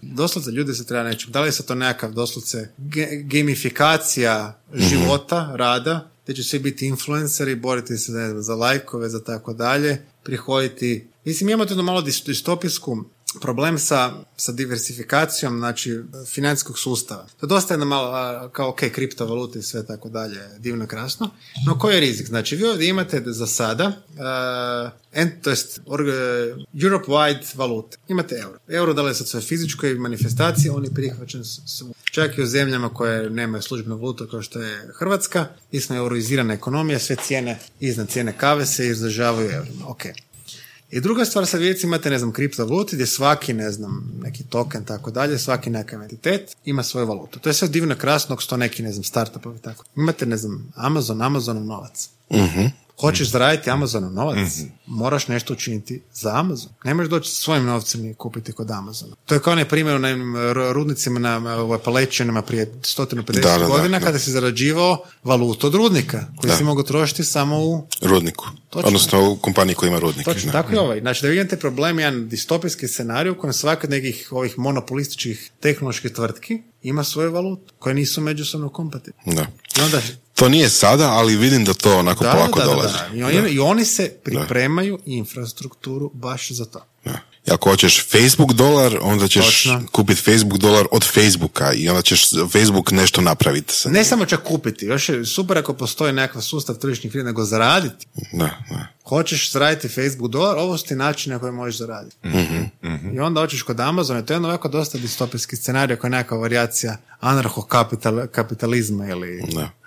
Doslovce ljudi se treba nečim. Da li je sad to nekakav doslovce ge- gamifikacija života, rada, gdje će svi biti influenceri, boriti se ne znam, za lajkove, za tako dalje, prihoditi. Mislim, imamo tu jednu malo dis- distopijsku problem sa, sa diversifikacijom, znači, financijskog sustava. To je dosta jedna malo, kao, ok, kriptovalute i sve tako dalje, divno, krasno, no koji je rizik? Znači, vi ovdje imate za sada, uh, en, to jest, org- Europe-wide valute. Imate euro. Euro da li je sad sve fizičkoj manifestaciji, on je prihvaćen s- s- čak i u zemljama koje nemaju službenu valutu kao što je Hrvatska, mi smo euroizirana ekonomija, sve cijene iznad cijene kave se izražavaju eurima. Ok. I druga stvar, sad vidjeti imate, ne znam, kriptovaluti gdje svaki, ne znam, neki token, tako dalje, svaki nekakav entitet ima svoju valutu. To je sve divno krasno, ako su neki, ne znam, startupovi, tako. Imate, ne znam, Amazon, Amazonov novac. Hoćeš zaraditi Amazonov novac, moraš nešto učiniti za Amazon. Ne možeš doći sa svojim novcem i kupiti kod Amazona. To je kao onaj primjer u onim ru- rudnicima na u Appalachianima prije 150 Da, da, da, godina da. kada si zarađivao valutu od rudnika, koji Da. si mogao trošiti samo u Rudniku. Točno. Odnosno u kompaniji koja ima rudnik. Točno, tako i ovaj. Znači da vidite problem, jedan distopijski scenarij u kojem svaka od nekih ovih monopolističkih tehnoloških tvrtki ima svoju valutu, koje nisu međusobno kompatibilne. Da. I onda To nije sada, ali vidim da to onako da, polako da, da, dolazi. da. I, oni, I oni se pripremaju infrastrukturu baš za to. Da. I ako hoćeš Facebook dolar, onda ćeš Točno. kupiti Facebook dolar od Facebooka i onda ćeš Facebook nešto napraviti. sa Ne samo čak kupiti, još je super ako postoji nekakav sustav tržišnih vrijednosti, nego zaraditi. Da, da. Hoćeš zaraditi Facebook dolar, ovo su ti način na koji možeš zaraditi. I onda hoćeš kod Amazona, to je jedno ovako dosta distopijski scenarij koji je nekakva varijacija anarcho-kapitalizma ili... Da.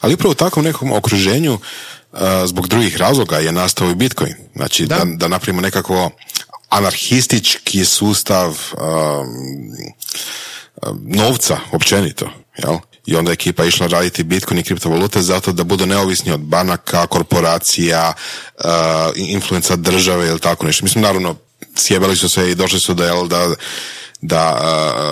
Ali upravo u takvom nekom okruženju uh, zbog drugih razloga je nastao i Bitcoin. Znači da, Da. da, napravimo nekako anarhistički sustav um, um, novca općenito. Jel? I onda je ekipa išla raditi Bitcoin i kriptovalute zato da budu neovisni od banaka, korporacija, uh, influenca države ili tako nešto. Mislim, naravno, sjebali su se i došli su da, jel, da da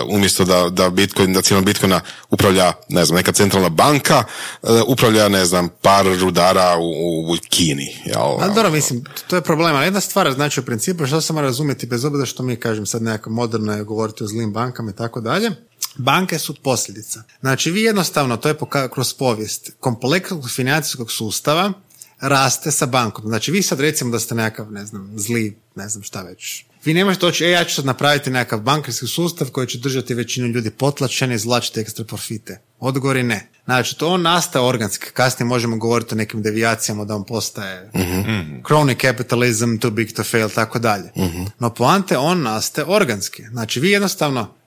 uh, umjesto da, da Bitcoin, da cijelom Bitcoina upravlja, ne znam, neka centralna banka, uh, upravlja, ne znam, par rudara u, u, Kini. Jel? Ali dobro, mislim, to je problem, ali jedna stvar, znači u principu, što mora razumjeti, bez obzira što mi kažem sad nekako moderno je govoriti o zlim bankama i tako dalje, banke su posljedica. Znači vi jednostavno, to je poka- kroz povijest, kompleksnog financijskog sustava raste sa bankom. Znači vi sad recimo da ste nekakav, ne znam, zli, ne znam šta već. Vi ne možete doći, e, ja ću sad napraviti nekakav bankarski sustav koji će držati većinu ljudi potlačeni i izvlačiti ekstra profite. Odgovor je ne. Znači, to on nastaje organski. Kasnije možemo govoriti o nekim devijacijama da on postaje crony capitalism, too big to fail, tako dalje. No poante, on nastaje organski. Znači, vi jednostavno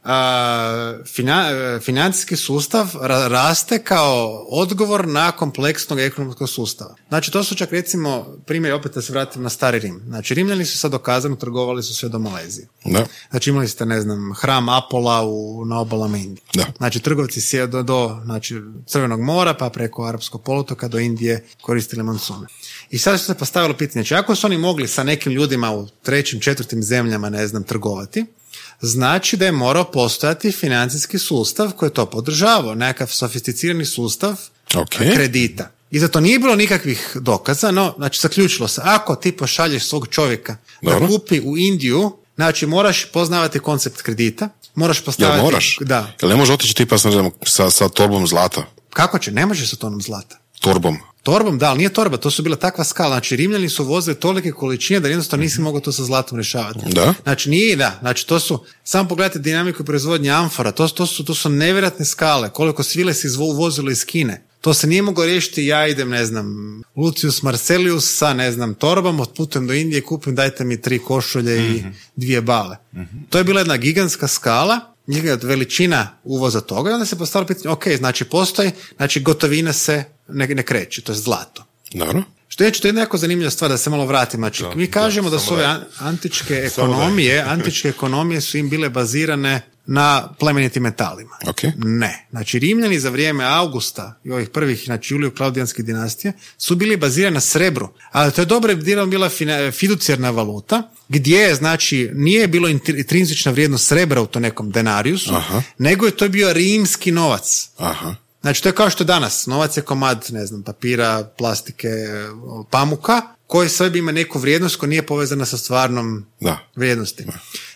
fina, e, financijski sustav ra- raste kao odgovor na kompleksnog ekonomskog sustava. Znači, to su čak recimo primjer, opet da se vratim na stari Rim. Znači, Rimljani su sad dokazano trgovali su sve do Malezije. Da. Znači, imali ste, ne znam, hram Apola u, na obalama Indije. Da. Znači, trgovci sjede do, do znači, Crvenog mora, pa preko Arapskog polutoka do Indije koristili monsune. I sad su se postavilo pitanje, znači ako su oni mogli sa nekim ljudima u trećim, četvrtim zemljama, ne znam, trgovati, znači da je morao postojati financijski sustav koji je to podržavao, nekakav sofisticirani sustav Ok. kredita. I za to nije bilo nikakvih dokaza, no, znači, zaključilo se, ako ti pošalješ svog čovjeka da Dobro. kupi u Indiju, znači, moraš poznavati koncept kredita, moraš Jel postaviti... moraš? Da. Jel ne može otići tipa sa, sa, sa torbom zlata? Kako će? Ne može sa tonom zlata. Torbom. Torbom, da, ali nije torba, to su bila takva skala. Znači, Rimljani su vozili tolike količine da jednostavno nisi mogao to sa zlatom rješavati. Da? Znači, nije, da. Znači, to su, samo pogledajte dinamiku proizvodnje amfora, to, to, su, to su nevjerojatne skale, koliko svile se izvo- iz Kine. To se nije moglo riješiti, ja idem, ne znam, Lucius Marcelius sa, ne znam, torbom, otputujem do Indije, kupim, dajte mi tri košulje i dvije bale. To je bila jedna gigantska skala, veličina uvoza toga i onda se postavilo pitanje, ok, znači postoji, znači gotovina se ne, ne kreće, to je zlato. Dobro. Što je, to je jedna jako zanimljiva stvar da se malo vratim. Znači, mi kažemo da, samo su ove da- an- antičke da- ekonomije, antičke ekonomije su im bile bazirane na plemenitim metalima. Ok. Ne. Znači, Rimljani za vrijeme Augusta i ovih prvih, znači Julio Klaudijanske dinastije, su bili bazirani na srebru. Ali to je dobro dijelom bila fiducijarna valuta, gdje, znači, nije bilo intri- intrinzična vrijednost srebra u to nekom denariusu, Aha. nego je to bio rimski novac. Aha. Znači, to je kao što je danas. Novac je komad, ne znam, papira, plastike, pamuka, koji sebi ima neku vrijednost koja nije povezana sa stvarnom Da. vrijednosti.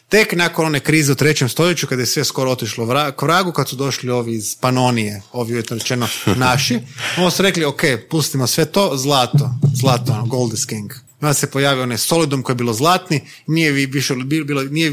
Tek nakon one krize u trećem stoljeću, kada je sve skoro otišlo vra- k vragu, kad su došli ovi iz Panonije, ovi uvjetno rečeno naši, onda su rekli, ok, pustimo sve to, zlato, zlato, ono, gold is king. Onda se pojavio onaj solidum koji je bilo zlatni, nije, vi- više, bilo, nije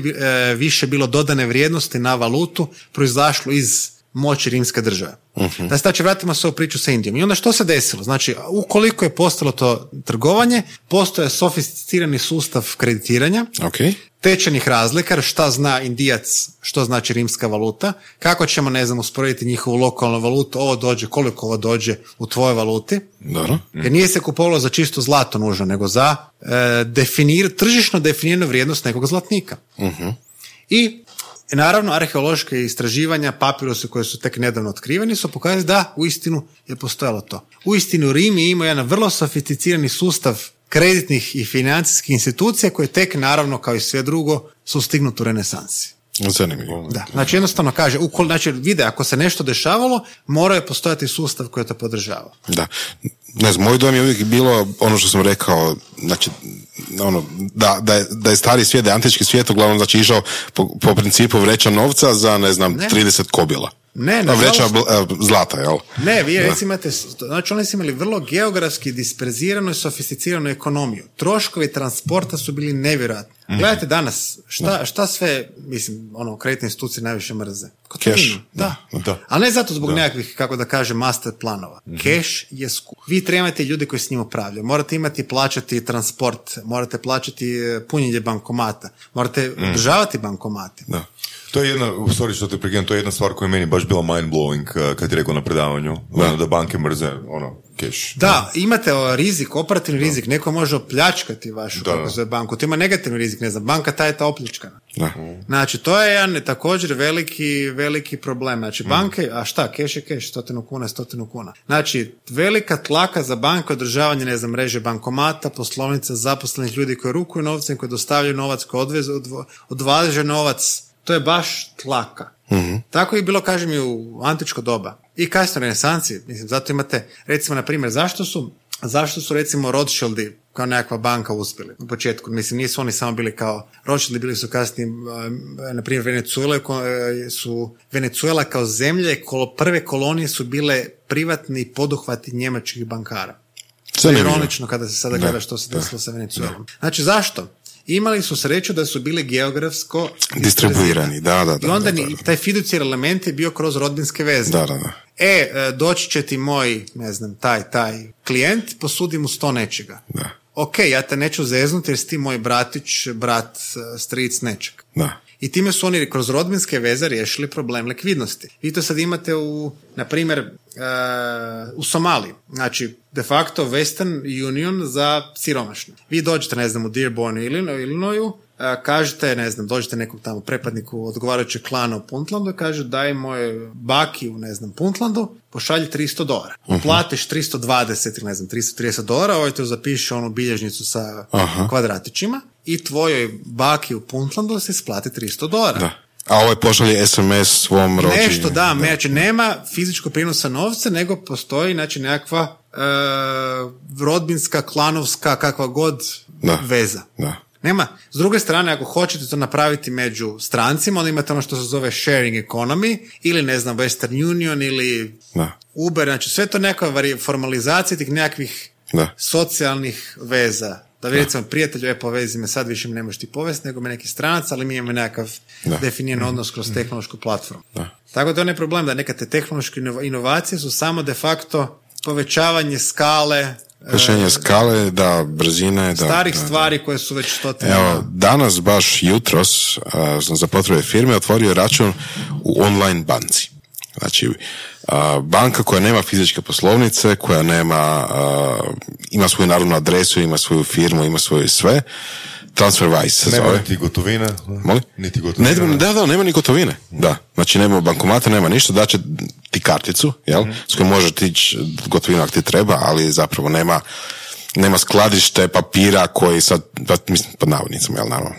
e, više bilo dodane vrijednosti na valutu, proizašlo iz moći rimske države. Da se znači vratimo se u priču sa Indijom. I onda što se desilo? Znači, ukoliko je postalo to trgovanje, postoje sofisticirani sustav kreditiranja, Ok. tečajnih razlika, jer šta zna indijac, što znači rimska valuta, kako ćemo, ne znam, usporediti njihovu lokalnu valutu, ovo dođe, koliko ovo dođe u tvojoj valuti, Dobro. jer nije se kupovalo za čisto zlato nužno, nego za e, definir, tržišno definiranu vrijednost nekog zlatnika. I naravno arheološke istraživanja, papirusi koji su tek nedavno otkriveni su pokazali da u istinu je postojalo to. U istinu Rim je imao jedan vrlo sofisticirani sustav kreditnih i financijskih institucija koje tek naravno kao i sve drugo su stignut u renesansi. Zanimljivo. Da, znači jednostavno kaže, ukol, znači vide, ako se nešto dešavalo, mora je postojati sustav koji to podržava. Da. Ne znam, moj dojam je uvijek bilo ono što sam rekao, znači, ono, da, da, je, da je stari svijet, da je antički svijet uglavnom znači išao po, po principu vreća novca za, ne znam, Ne. 30 kobila. Ne, nažalost- vreća zlata, jel? Ne, vi recimo imate, znači oni su imali vrlo geografski disperziranu i sofisticiranu ekonomiju. Troškovi transporta su bili nevjerojatni. Gledajte danas, šta, šta sve, mislim, ono, kreditne institucije najviše mrze? Cash, Da. da. Ali ne zato zbog nekakvih, kako da kažem, master planova. Cash je skup. Vi trebate ljude koji s njim upravljaju. Morate imati plaćati transport, morate plaćati e, punjenje bankomata, morate održavati bankomate. Da. To je jedna, sorry što te prekidam, to je jedna stvar koja je meni baš bila mind blowing uh, kad ti rekao na predavanju, da, da banke mrze, ono, cash. Da, imate o, rizik, operativni rizik, neko može opljačkati vašu Da, da. zove banku, to ima negativni rizik, ne znam, banka ta je ta opljačkana. Da. Znači, to je jedan također veliki, veliki problem. Mm. Znači, banke, a šta, keš je keš, stotinu kuna, stotinu kuna. Znači, velika tlaka za banke, održavanje, ne znam, mreže bankomata, poslovnica, zaposlenih ljudi koji rukuju novcem, koji dostavljaju novac, koji odvezu, odvaže novac, to je baš tlaka. Tako je bilo, kažem, i u antičko doba. I kasno renesanci, mislim, zato imate, recimo, na primjer, zašto su Zašto su recimo Rothschildi kao nekakva banka uspjeli u početku? Mislim, nisu oni samo bili kao Rothschildi, bili su kasnije, eh, na primjer, Venezuela, eh, su Venezuela kao zemlje, kolo, prve kolonije su bile privatni poduhvati njemačkih bankara. Ironično kada se sada Da, gleda što se desilo sa Venezuelom. Znači, zašto? Imali su sreću da su bili geografsko Distribuirani, da, da, da. I onda da, ni, taj fiducijar element je bio kroz rodbinske veze. Da, da, da. E, e, doći će ti moj, ne znam, taj, taj klijent, posudi mu sto nečega. Da. ok, ja te neću zeznuti jer si ti moj bratić, brat, e, stric, nečeg. Da. I time su oni kroz rodbinske veze riješili problem likvidnosti. Vi to sad imate u, na primjer, u Somaliji. Znači, de facto Western Union za siromašne. Vi dođete, ne znam, u Dearborn ili Illinoisu, kažete, ne znam, dođete nekom tamo prepadniku odgovarajućeg klana u Puntlandu i kaže daj moje baki u, ne znam, Puntlandu, pošalji 300 dolara. Platiš 320 ili ne znam, 330 dolara, ovaj te zapiše onu bilježnicu sa Aha. kvadratićima i tvojoj baki u Puntlandu se isplati 300 dolara. Da. A ovaj pošalje SMS svom rođenju. Nešto da, znači nema fizičkog prinosa novca, nego postoji znači nekakva e, rodbinska, klanovska, kakva god Da. veza. Da. Nema. S druge strane, ako hoćete to napraviti među strancima, onda imate ono što se zove sharing economy, ili ne znam, Western Union, ili Da. Uber, znači sve to neka formalizacija tih nekakvih Da. socijalnih veza. Da vi recimo prijatelju, e povezi me sad više ne možeš ti povesti, nego me neki stranac, ali mi imamo nekakav Da. definiran odnos kroz tehnološku platformu. Da. Tako da je onaj problem da neka te tehnološke inova- inovacije su samo de facto povećavanje skale Rješenje skale, da, brzine, da. starih da, da. stvari koje su već stotine. Evo, danas baš jutros a, sam za potrebe firme otvorio račun u online banci. Znači, banka koja nema fizičke poslovnice, koja nema, ima svoju narodnu adresu, ima svoju firmu, ima svoje sve. TransferWise se Nema zove. niti gotovine. Molim? Niti gotovine. Ne, da, da, nema ni gotovine. Da. Znači, nema bankomata, nema ništa, daće ti karticu, jel? S kojom možeš tići gotovinu ako ti treba, ali zapravo nema nema skladište papira koji sad, pa, mislim, pod navodnicama, jel, naravno,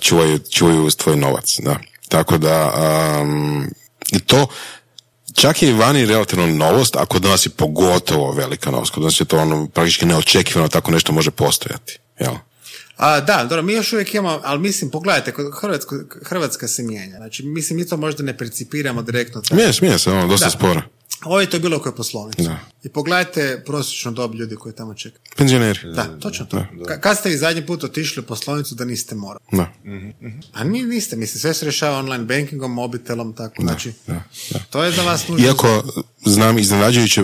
čuvaju, čuvaju tvoj novac, da. Tako da, um, i to, čak je i vani relativno novost, a kod nas je pogotovo velika novost. Kod nas je to ono praktički neočekivano tako nešto može postojati. Jel? A, da, dobro, mi još uvijek imamo, ali mislim, pogledajte, kod Hrvatsko, Hrvatska se mijenja. Znači, mislim, mi to možda ne percipiramo direktno. tako. Smije, smije se, ono, dosta Da. sporo. Ovo je to bilo koje poslovnicu. Da. I pogledajte prosječnu dob ljudi koji tamo čekaju. Penzioneri. Da, točno to. Ka- Kad ste vi zadnji put otišli u poslovnicu da niste morali? Da. A ni, niste, mislim, sve se rješava online bankingom, mobitelom, tako, znači, da, da. to je za vas nužno. Iako znam iznenađujuće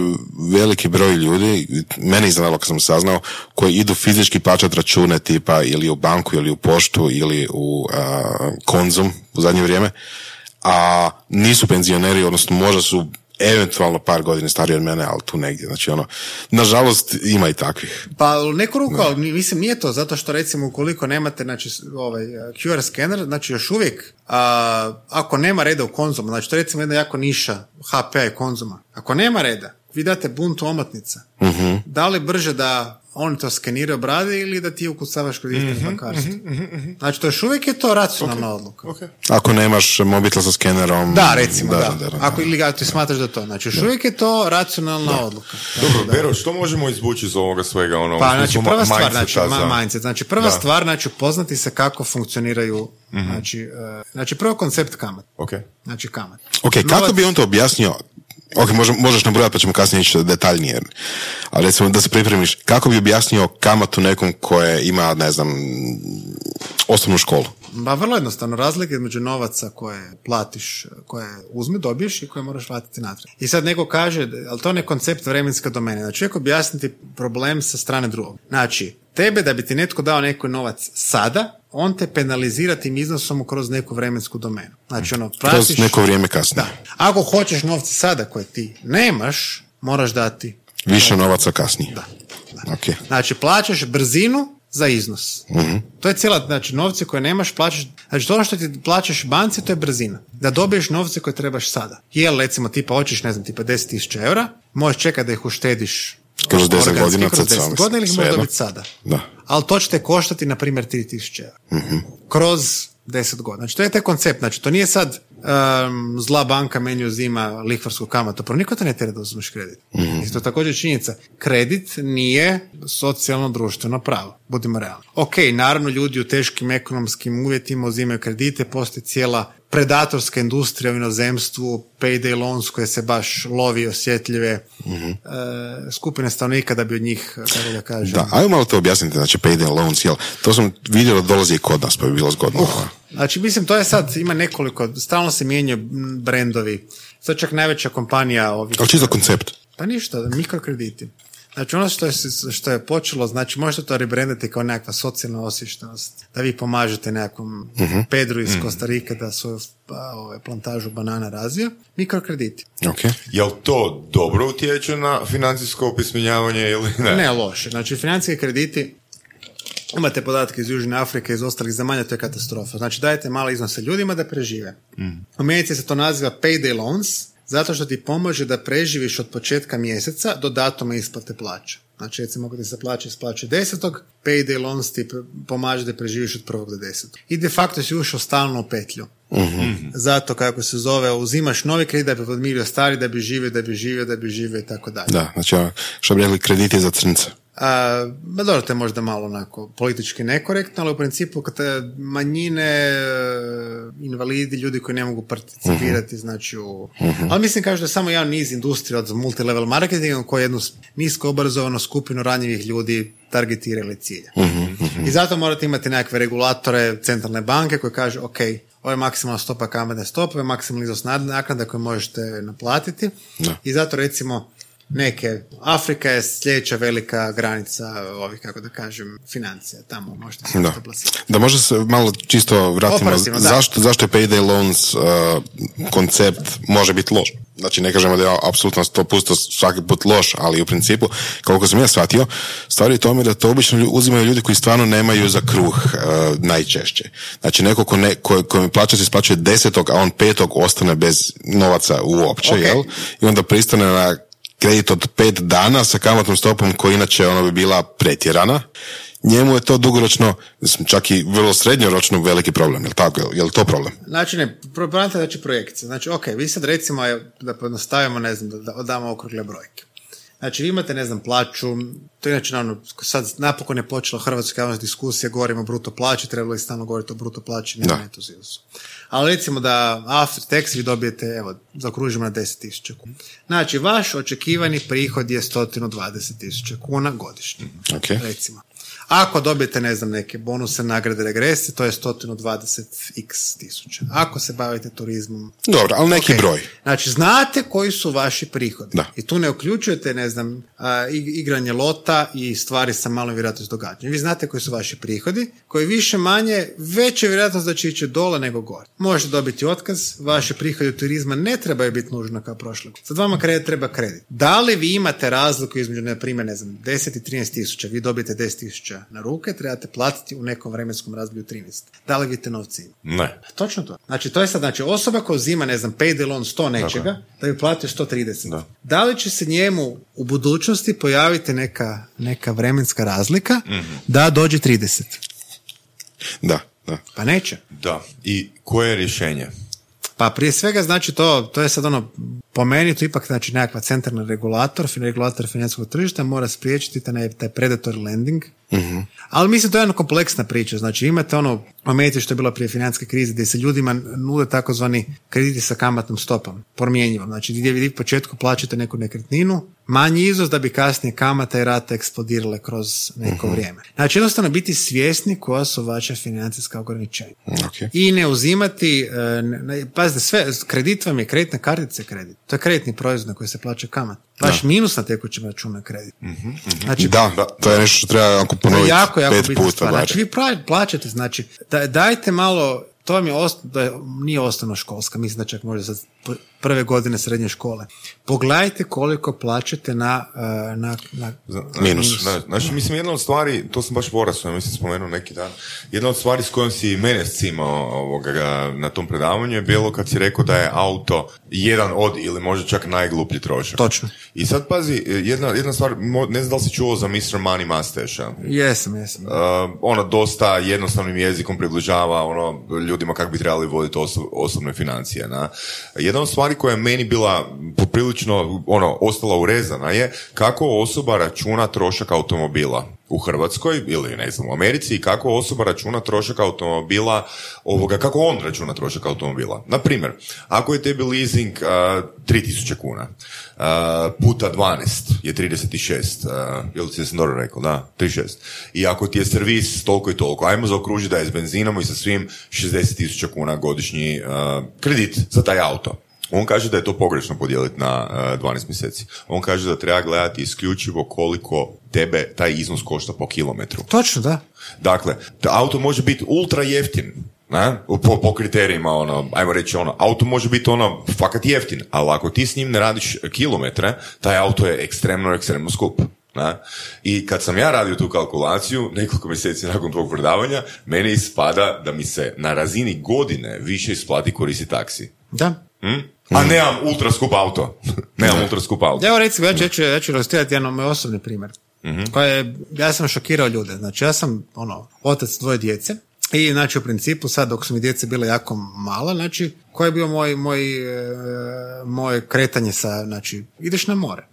veliki broj ljudi, mene iznenadilo kad sam saznao, koji idu fizički plaćati račune tipa ili u banku ili u poštu ili u a, konzum u zadnje vrijeme, a nisu penzioneri, odnosno možda su eventualno par godina stariji od mene, ali tu negdje. Znači ono, nažalost ima i takvih. Pa u neku ruku, ali mislim nije to, zato što recimo ukoliko nemate znači, ovaj, QR skener, znači još uvijek, a, ako nema reda u konzumu, znači to je recimo jedna jako niša HP i konzuma, ako nema reda, vi date buntu omotnica, da li brže da oni to skeniraju brade ili da ti ukucavaš kod internet bankarstva? Znači to još uvijek je to racionalna odluka. Ako nemaš mobitel sa skenerom... Da, recimo, da. da, da. Ako ili ako ti smatraš da to. Znači, još uvijek je to racionalna odluka. Dobro, Bero, što možemo izvući iz ovoga svega? Ono, Pa, znači, prva stvar, znači, ma- za- mindset. Znači, prva Da. stvar, znači, upoznati se kako funkcioniraju, znači, e, znači, prvo koncept kamat. Ok. Znači, kamat. Ok, kako bi on to objasnio? Ok, možeš, možeš nabrojati pa ćemo kasnije ići detaljnije. Ali recimo da se pripremiš, kako bi objasnio kamatu nekom koje ima, ne znam, osnovnu školu? Ba, vrlo jednostavno, razlika između novaca koje platiš, koje uzme, dobiješ i koje moraš vratiti natrag. I sad neko kaže, ali to ne koncept vremenska domene. Znači, uvijek objasniti problem sa strane drugog. Znači, tebe da bi ti netko dao neki novac sada, on te penalizira tim iznosom kroz neku vremensku domenu. Znači, ono, Kroz platiš... neko vrijeme kasnije. Da. Ako hoćeš novce sada koje ti nemaš, moraš dati. Više novaca kasnije. Da. Ok. Znači, plaćaš brzinu za iznos. Mhm. To je cijela, znači, novce koje nemaš, plaćaš, znači, to ono što ti plaćaš banci, to je brzina. Da dobiješ novce koje trebaš sada. Jel, recimo, tipa, hoćeš, ne znam, tipa 10.000 eura, možeš čekati da ih uštediš Kroz 10 organski, godina, kroz sad 10 sam- godina ili svejedno. dobiti sada. Da. Ali to će te koštati, na primjer, 3000 eura. Mhm. Kroz 10 godina. Znači, to je taj koncept. Znači, to nije sad um, zla banka meni uzima lihvarsku kamatu. Prvo, niko te ne tjera da uzmeš kredit. Mhm. I to je također činjenica. Kredit nije socijalno društveno pravo. Budimo realni. Ok, naravno, ljudi u teškim ekonomskim uvjetima uzimaju kredite, postoji cijela predatorska industrija u inozemstvu, payday loans koje se baš lovi osjetljive Mhm. e, skupine stanovnika da bi od njih, kako da kažem, Da, ajmo malo to objasniti, znači payday loans, jel? To sam vidio da dolazi i kod nas, pa bi bilo zgodno. Znači, mislim, to je sad, ima nekoliko, stalno se mijenjaju brendovi. Sad čak najveća kompanija ovih... Ali čisto koncept. Pa ništa, mikrokrediti. Znači ono što je, što je počelo, znači možete to rebrandati kao nekakva socijalna osvještenost, da vi pomažete nekakvom uh Pedru iz Kostarike da svoju pa, ove, plantažu banana razvija, mikrokrediti. Okay. Jel to dobro utječe na financijsko opismenjavanje ili ne? Ne, loše. Znači financijski krediti Imate podatke iz Južne Afrike, iz ostalih zemalja, to je katastrofa. Znači dajete male iznose ljudima da prežive. Mm. U Americi se to naziva payday loans, zato što ti pomože da preživiš od početka mjeseca do datuma isplate plaća. Znači, recimo, ako ti se plaća isplaće desetog, payday loans ti pomaže da preživiš od prvog do desetog. I de facto si ušao stalno u petlju. mm Zato, kako se zove, uzimaš novi kredit da bi podmirio stari, da bi živio, da bi živio, da bi živio i tako dalje. Da, znači, ono, što bi rekli, krediti za crnce. A, dobro, to je možda malo onako politički nekorektno, ali u principu kad manjine, e, invalidi, ljudi koji ne mogu participirati, uh znači u... Mhm. Ali mislim kažu da je samo jedan niz industrija od multilevel marketinga koji jednu nisko obrazovanu skupinu ranjivih ljudi targetira ili cilja. uh I zato morate imati nekakve regulatore centralne banke koje kažu, ok, ovo je maksimalna stopa kamatne stope, ovo je maksimalni iznos naknada koje možete naplatiti. I zato recimo neke. Afrika je sljedeća velika granica ovih, kako da kažem, financija. Tamo možete se da. Da možda se malo čisto vratimo. Zašto, zašto je payday loans uh, koncept može biti loš? Znači ne kažemo da je apsolutno 100% svaki put loš, ali u principu, koliko sam ja shvatio, stvari je tome da to obično uzimaju ljudi koji stvarno nemaju za kruh uh, najčešće. Znači neko ko, ne, ko, ko mi plaća se isplaćuje desetog, a on petog ostane bez novaca uopće, jel? I onda pristane na kredit od pet dana sa kamatnom stopom koja inače ona bi bila pretjerana, njemu je to dugoročno, čak i vrlo srednjoročno veliki problem. Je li, tako, je li to problem? Znači ne, problem znači projekcije. Znači, ok, vi sad recimo, da pojednostavimo, ne znam, da, da damo okrugle brojke. Znači, vi imate, ne znam, plaću, to je inače, naravno, sad napokon je počela hrvatska javnost diskusija, govorimo o bruto plaći, trebalo je stalno govoriti o bruto plaći, ne neto Ali recimo da after tax vi dobijete, evo, zaokružimo na 10.000 kuna. Znači, vaš očekivani prihod je 120.000 kuna godišnje. Okay. Recimo. Ako dobijete, ne znam, neke bonuse, nagrade, regrese, to je 120x tisuća. Ako se bavite turizmom... Dobro, ali neki broj. Znači, znate koji su vaši prihodi. Da. I tu ne uključujete, ne znam, igranje lota i stvari sa malom vjerojatnost događanja. Vi znate koji su vaši prihodi, koji više manje, veća vjerojatnost da će ići dole nego gore. Možete dobiti otkaz, vaši prihodi od turizma ne trebaju biti nužno kao prošle. Sad vama kredit treba kredit. Da li vi imate razliku između, na primjer, ne znam, 10 i 13 tisuća, vi dobijete 10 tisuća na ruke, trebate platiti u nekom vremenskom razdoblju 13. Da li vi te novci Ne. Točno to. Znači, to je sad, znači, osoba koja uzima, ne znam, payday loan 100 nečega, da bi platio 130. Da. da li će se njemu u budućnosti pojaviti neka, neka vremenska razlika mm da dođe 30? Da, da. Pa neće. Da. I koje je rješenje? Pa prije svega znači to, to je sad ono, po meni to ipak znači nekakva centralna regulator, regulator financijskog tržišta mora spriječiti taj, taj predatory lending, mm ali mislim to je jedna kompleksna priča, znači imate ono u što je bilo prije financijske krize gdje se ljudima nude takozvani krediti sa kamatnom stopom, promjenjivom, znači gdje vi u početku plaćate neku nekretninu, manji iznos da bi kasnije kamata i rata eksplodirale kroz neko mhm. vrijeme. Znači jednostavno biti svjesni koja su vaša financijska ograničenja. Okay. I ne uzimati, e, ne, pazite, sve, kredit vam je kreditna kartica kredit. To je kreditni proizvod na koji se plaća kamat. Vaš minus na tekućem računu kredit. Mhm, mhm. Znači, da, da, to je nešto što treba ako ponoviti jako, jako pet puta. Znači vi plaćate, znači dajte malo to vam je, ost, da nije osnovno školska, mislim da čak možda sad prve godine srednje škole. Pogledajte koliko plaćate na, e, na, na minus. znači, mislim, jedna od stvari, to sam baš Borasu, mislim, spomenuo neki dan, jedna od stvari s kojom si mene scimao ovoga, na tom predavanju je bilo kad si rekao da je auto jedan od ili možda čak najgluplji trošak. Točno. I sad pazi, jedna, jedna stvar, ne znam da li si čuo za Mr. Money Mustache. Jesam, jesam. Uh, ono dosta jednostavnim jezikom približava ono ljudima kako bi trebali voditi osobne financije. Na. Jedna od stvari koja je meni bila poprilično ono, ostala urezana je kako osoba računa trošak automobila u Hrvatskoj ili ne znam u Americi i kako osoba računa trošak automobila ovoga, kako on računa trošak automobila. Na primjer, ako je tebi leasing uh, 3000 kuna uh, puta 12 je 36 uh, ili si sam dobro rekao, da, 36 i ako ti je servis toliko i toliko, ajmo zaokružiti da je s benzinom i sa svim 60.000 kuna godišnji kredit za taj auto. On kaže da je to pogrešno podijeliti na uh, 12 mjeseci. On kaže da treba gledati isključivo koliko tebe taj iznos košta po kilometru. Točno, da. Dakle, auto može biti ultra jeftin, ne? Po, po kriterijima, ono, ajmo reći, ono, auto može biti ono, fakat jeftin, ali ako ti s njim ne radiš kilometre, taj auto je ekstremno, ekstremno skup. Ne? I kad sam ja radio tu kalkulaciju, nekoliko mjeseci nakon tog predavanja, meni ispada da mi se na razini godine više isplati koristiti taksi. Da. Hm? A nemam ultra skup auto. nemam ultra skup auto. Evo recimo, ja ću, ja ću, ja ću jedan moj osobni primjer. Koji je, ja sam šokirao ljude. Znači, ja sam ono, otac dvoje djece i znači u principu sad dok su mi djece bile jako mala, znači koji je bio moj, moj, e, moje kretanje sa, znači, ideš na more,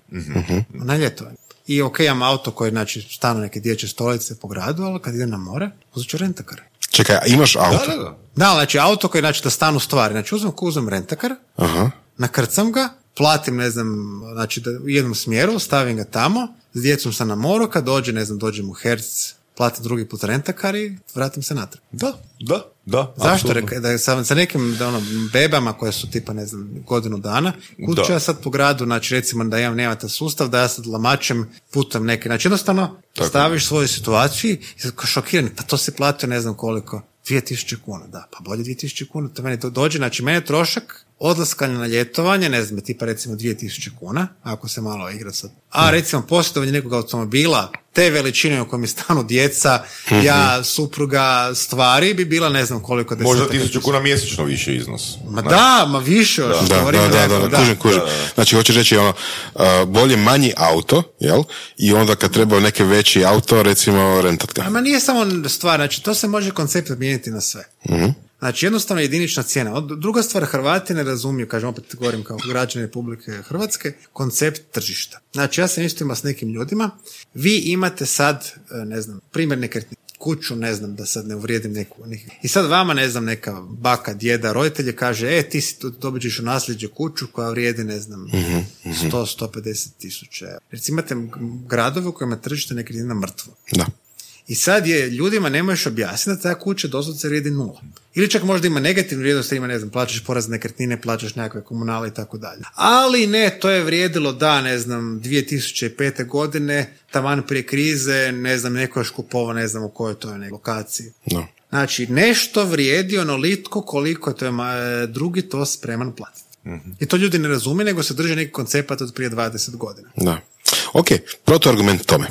na ljetovanje. I ok, imam auto koji, znači, stanu neke dječje stolice po gradu, ali kad idem na more, uzet ću rentakar. Čekaj, imaš auto? Da, da, da. Da, znači auto koji, znači, da stanu stvari. Znači, uzmem, uzmem rentakar, Aha. nakrcam ga, platim, ne znam, znači da, u jednom smjeru, stavim ga tamo, s djecom sam na moru, kad dođe, ne znam, dođem u Herc, platim drugi put rentakar i vratim se natrag. Da, da, da. Zašto? Reka, da sa, sa nekim da, ono, bebama koje su tipa, ne znam, godinu dana, kud ću Da. ja sad po gradu, znači recimo da imam nemate sustav, da ja sad lamačem putem neke, znači jednostavno Tako. staviš svoju situaciju i šokiran, pa to se platio ne znam koliko, 2000 kuna, da, pa bolje 2000 kuna, to meni to dođe, znači mene trošak odlaska na ljetovanje, ne znam, tipa recimo 2000 kuna, ako se malo igra sad. A recimo posjedovanje nekog automobila, te veličine u kojem je stanu djeca, ja, supruga, stvari bi bila ne znam koliko Možda desetaka tisuću kuna mjesečno više iznos. Ma da, ma više još. Da, govorim da, da, da, da, kužim, kužim. Znači, hoćeš reći ono, bolje manji auto, jel? I onda kad treba neki veći auto, recimo, rentat ga. Ma nije samo stvar, znači to se može koncept mijenjati na sve. Znači jednostavno jedinična cijena. Druga stvar, Hrvati ne razumiju, kažem opet govorim kao građani Republike Hrvatske, koncept tržišta. Znači ja sam isto imao s nekim ljudima, vi imate sad, e, ne znam, primjer nekretnine, kuću, ne znam, da sad ne uvrijedim neku. I sad vama, ne znam, neka baka, djeda, roditelje kaže, e, ti si tu, dobit ćeš u nasljeđe kuću koja vrijedi, ne znam, 100, 150 tisuća. eura. Recimo imate gradove u kojima tržište nekretnina mrtvo. Da. I sad je ljudima ne možeš objasniti da ta kuća doslovce vrijedi nula. Ili čak možda ima negativnu vrijednost, ima, ne znam, plaćaš porez na nekretnine, plaćaš nekakve komunale i tako dalje. Ali ne, to je vrijedilo da, ne znam, 2005. godine, taman prije krize, ne znam, neko je još kupovao, ne znam u kojoj to je lokaciji. Da. Znači, nešto vrijedi onolitko koliko je to je ma- drugi to spreman platiti. I to ljudi ne razumiju, nego se drže neki koncept od prije 20 godina. Da. Ok, protuargument tome.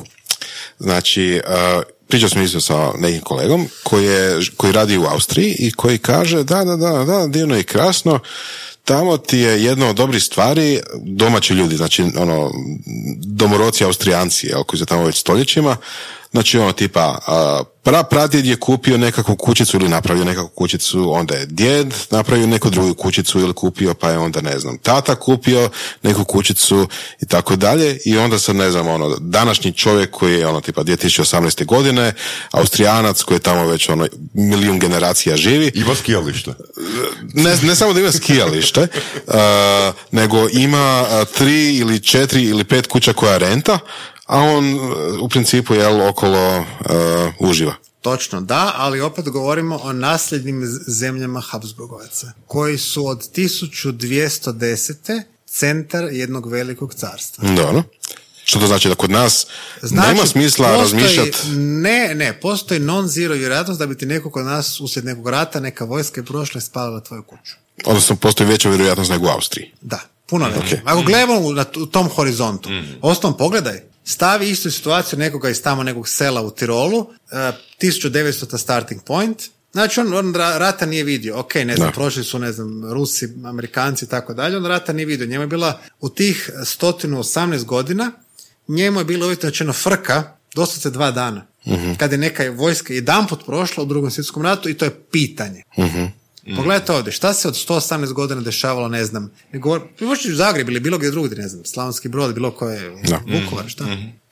Znači, uh, pričao sam isto sa nekim kolegom koji, je, koji radi u Austriji i koji kaže da, da, da, da, divno i krasno, tamo ti je jedna od dobrih stvari domaći ljudi, znači ono, domoroci austrijanci, jel, koji su tamo već stoljećima, znači ono tipa, pra pradjed je kupio nekakvu kućicu ili napravio nekakvu kućicu, onda je djed napravio neku drugu kućicu ili kupio, pa je onda ne znam, tata kupio neku kućicu i tako dalje i onda sad ne znam, ono, današnji čovjek koji je ono tipa 2018. godine, austrijanac koji je tamo već ono milijun generacija živi, Ima skijalište. ne, ne samo da ima skijalište, uh, nego ima tri ili četiri ili pet kuća koja renta, a on u principu jel okolo uh, uživa. Točno, da, ali opet govorimo o nasljednim zemljama Habsburgovaca, koji su od 1210. centar jednog velikog carstva. Dobro. Što to znači da kod nas Znači, nema smisla postoji- razmišljati Ne, ne, postoji non-zero vjerojatnost da bi ti neko kod nas uslijed nekog rata, neka vojska je prošla i spalila tvoju kuću. odnosno postoji veća vjerojatnost nego u Austriji. Da, puno veće. Ok. Ako gledamo u, na tom horizontu, osnovom pogledaj, stavi istu situaciju nekoga iz tamo nekog sela u Tirolu, uh, 1900 starting point, Znači on, on ra- rata nije vidio, ok, ne znam, Da. prošli su, ne znam, Rusi, Amerikanci i tako dalje, on rata nije vidio. Njemu je bila u tih 118 godina, njemu je bilo uvjetno rečeno frka, doslovce dva dana. Kad je neka vojska jedanput prošla u drugom svjetskom ratu i to je pitanje. Pogledajte ovdje, šta se od 118 godina dešavalo, ne znam, ne govor, možete u Zagreb ili bilo gdje drugdje, ne znam, Slavonski brod, bilo koje. Vukovar, šta?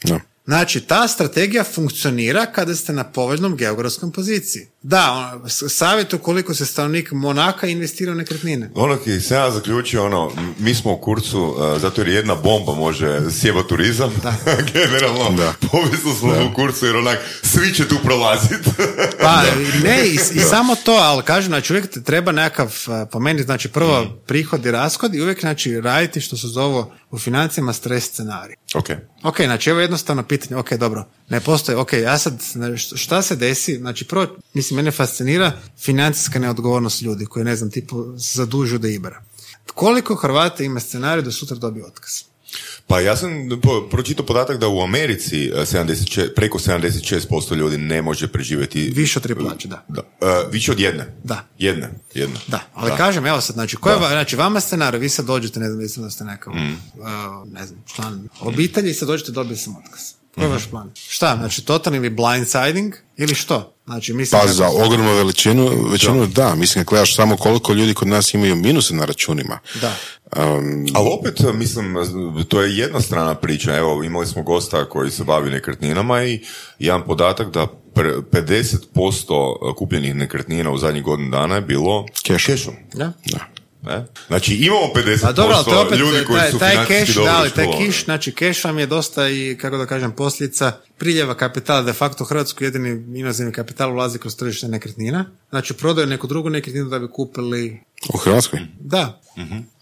Da. Znači, ta strategija funkcionira kada ste na povoljnom geografskom poziciji. Da, ono, s- savjet ukoliko se stanovnik Monaka investira u nekretnine. Ono ki se ja zaključio, ono, mi smo u kurcu, uh, zato jer jedna bomba može sjeba turizam, generalno, Da. povisno smo u kurcu jer onak, svi će tu prolaziti. Pa ne, i, i samo to, ali kažem, znači uvijek treba nekakav, a, po meni, znači prvo prihod i rashod i uvijek znači raditi što se zove u financijama stres scenarij. ok. Ok, znači evo jednostavno pitanje, ok, dobro, ne postoji, ok, ja sad, šta se desi, znači prvo, mislim, mene fascinira financijska neodgovornost ljudi koji, ne znam, tipu, se zadužuju da ibera. Koliko Hrvata ima scenarij da sutra dobije otkaz? Pa ja sam pročitao podatak da u Americi uh, 76, preko 76% ljudi ne može preživjeti Više od tri plaće, da. Da. Uh, više od jedne. Da. Jedne. Jedne. Da, ali kažem, evo sad, znači, ko je, va- znači, vama scenarij, vi sad dođete, ne znam, mislim da ste neka, Mm. uh, ne znam, član obitelji i sad dođete, dobije sam otkaz. Mhm. je vaš plan? Šta, znači, totalni ili blindsiding ili što? Znači, mislim, Pa da- za ogromnu veličinu, većinu da. Mislim, kad gledaš samo koliko ljudi kod nas imaju minuse na računima. Da. Um, Ali opet, mislim, to je jedna strana priča. Evo, imali smo gosta koji se bavi nekretninama i jedan podatak da pre- 50% kupljenih nekretnina u zadnjih godinu dana je bilo cashom. Da? da. Ne? Znači, imamo 50% Pa dobro, ali to je opet, ljudi koji taj, su taj cash, da, taj iškolovani. kiš, znači cash vam je dosta i, kako da kažem, posljedica priljeva kapitala. De facto Hrvatsku jedini inozemni kapital ulazi kroz tržište nekretnina. Znači prodaju neku drugu nekretninu da bi kupili U Hrvatskoj? Da.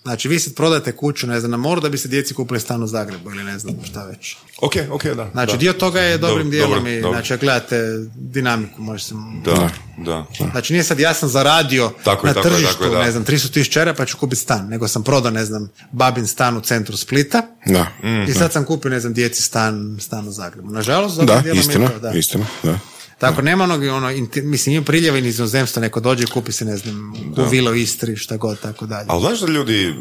Znači, vi sad prodajete kuću, ne znam, na moru da bi se djeci kupili stan u Zagrebu ili ne znam šta već. Ok, ok, da. Znači, da. dio toga je dobrim dijelom dobro, i, dobro. znači, gledate dinamiku, može se... Da, da. Znači, nije sad ja sam zaradio Tako je, na tako je, tržištu, tako je, da. ne znam, 300 tisuća eura pa ću kupiti stan, nego sam prodao, ne znam, babin stan u centru Splita Da. i sad sam kupio, ne znam, djeci stan, stan u Zagrebu. Nažalost, dobrim Da, istina, to, da. istina, da. Tako, nema onog, ono, inti- mislim, ima priljeva iz inozemstva, neko dođe i kupi se, ne znam, u vilo Istri, šta god, tako dalje. Ali znaš da ljudi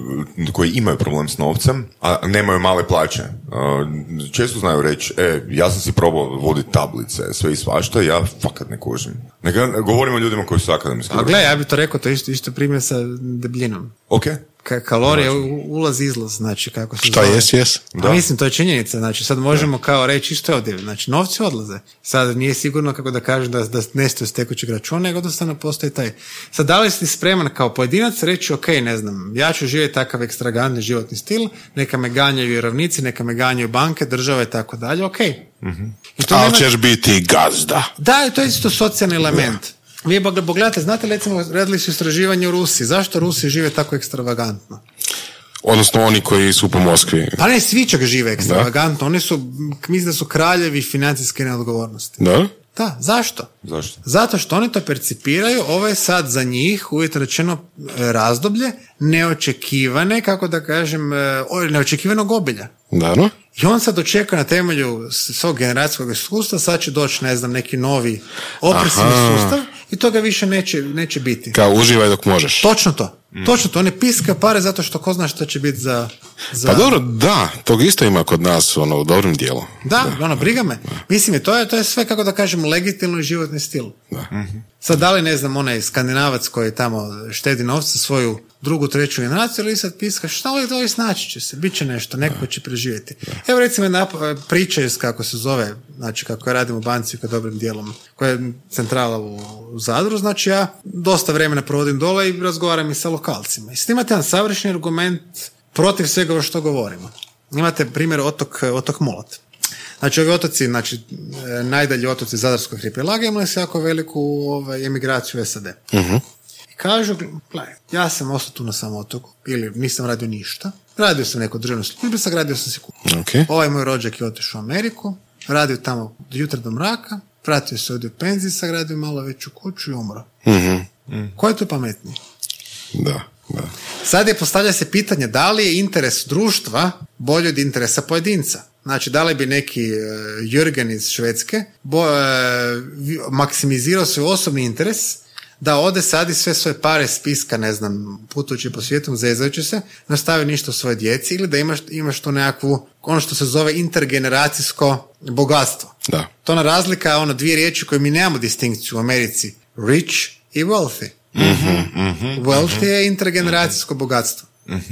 koji imaju problem s novcem, a nemaju male plaće, a, često znaju reći, e, ja sam si probao voditi tablice, sve i svašta, ja fakat ne kužim. Neka govorimo o ljudima koji su akademski. A gle, ja bi to rekao, to je isto, isto primjer sa debljinom. Ok, Ka- kalorije, u- ulaz, izlaz, znači kako se Šta zove. jes, jes? Da. mislim, to je činjenica, znači sad možemo kao reći isto je ovdje, znači novci odlaze. Sad nije sigurno kako da kažem da, da nestaju s tekućeg računa, nego jednostavno postoji taj. Sad da li si spreman kao pojedinac reći, ok, ne znam, ja ću živjeti takav ekstravagantni životni stil, neka me ganjaju vjerovnici, neka me ganjaju banke, države i tako dalje, ok. I to Ali nema- ćeš biti gazda. da, to je isto socijalni element. Vi pog- pogledajte, znate recimo, radili su istraživanje u Rusiji. Zašto Rusi žive tako ekstravagantno? Odnosno oni koji su po Moskvi. Pa ne, svi čak žive ekstravagantno. Oni su, mislim da su kraljevi financijske neodgovornosti. Da? Da, zašto? zašto? Zato što oni to percipiraju, ovo je sad za njih uvjetno rečeno razdoblje neočekivane, kako da kažem, e, neočekivanog obilja. Da, no? I on sad očekuje na temelju svog generacijskog iskustva, sad će doći, ne znam, neki novi opresivni sustav i toga više neće, neće biti. Kao uživaj dok možeš. Točno to. Točno to. On ne piska pare zato što ko zna što će biti za... za... Pa dobro, da, tog isto ima kod nas, ono, u dobrom dijelu. Da, ono, briga me. Mislim, to je, to je sve, kako da kažem, legitimno i životni stil. Sad, da li, ne znam, onaj skandinavac koji tamo štedi novce svoju drugu, treću generaciju, ili sad piska, šta ovaj doli snaći će se, bit će nešto, neko će preživjeti. Evo recimo jedna e, priča iz kako se zove, znači kako ja radim u banci kad dobrim dijelom, koja je centrala u, Zadru, znači ja dosta vremena provodim dole i razgovaram i sa lokalcima. I s imate jedan savršeni argument protiv svega što govorimo. Imate primjer otok, otok Molot. Znači ovi otoci, znači e, najdalji otoci Zadarskog arhipelaga imali su jako veliku ovaj, emigraciju u SAD. I kažu, gledaj, ja sam ostao tu na samom otoku, ili nisam radio ništa, radio sam neku državnu službu, sagradio sam si kuću. Ok. Ovaj moj rođak je otišao u Ameriku, radio tamo do jutra do mraka, vratio se ovdje u penziji, sagradio malo veću kuću i umro. Ko je tu pametniji? Da, da. Sad je postavlja se pitanje da li je interes društva bolji od interesa pojedinca. Znači, da li bi neki uh, Jürgen iz Švedske bo, vi- maksimizirao svoj osobni interes da ode sadi sve svoje pare spiska, ne znam, putujući po svijetu, zezajući se, nastavi ništa u svojoj djeci ili da imaš, imaš tu nekakvu, ono što se zove intergeneracijsko bogatstvo. Da. To ona razlika je ono dvije riječi koje mi nemamo distinkciju u Americi. Rich i wealthy. Mhm, Wealthy je intergeneracijsko bogatstvo.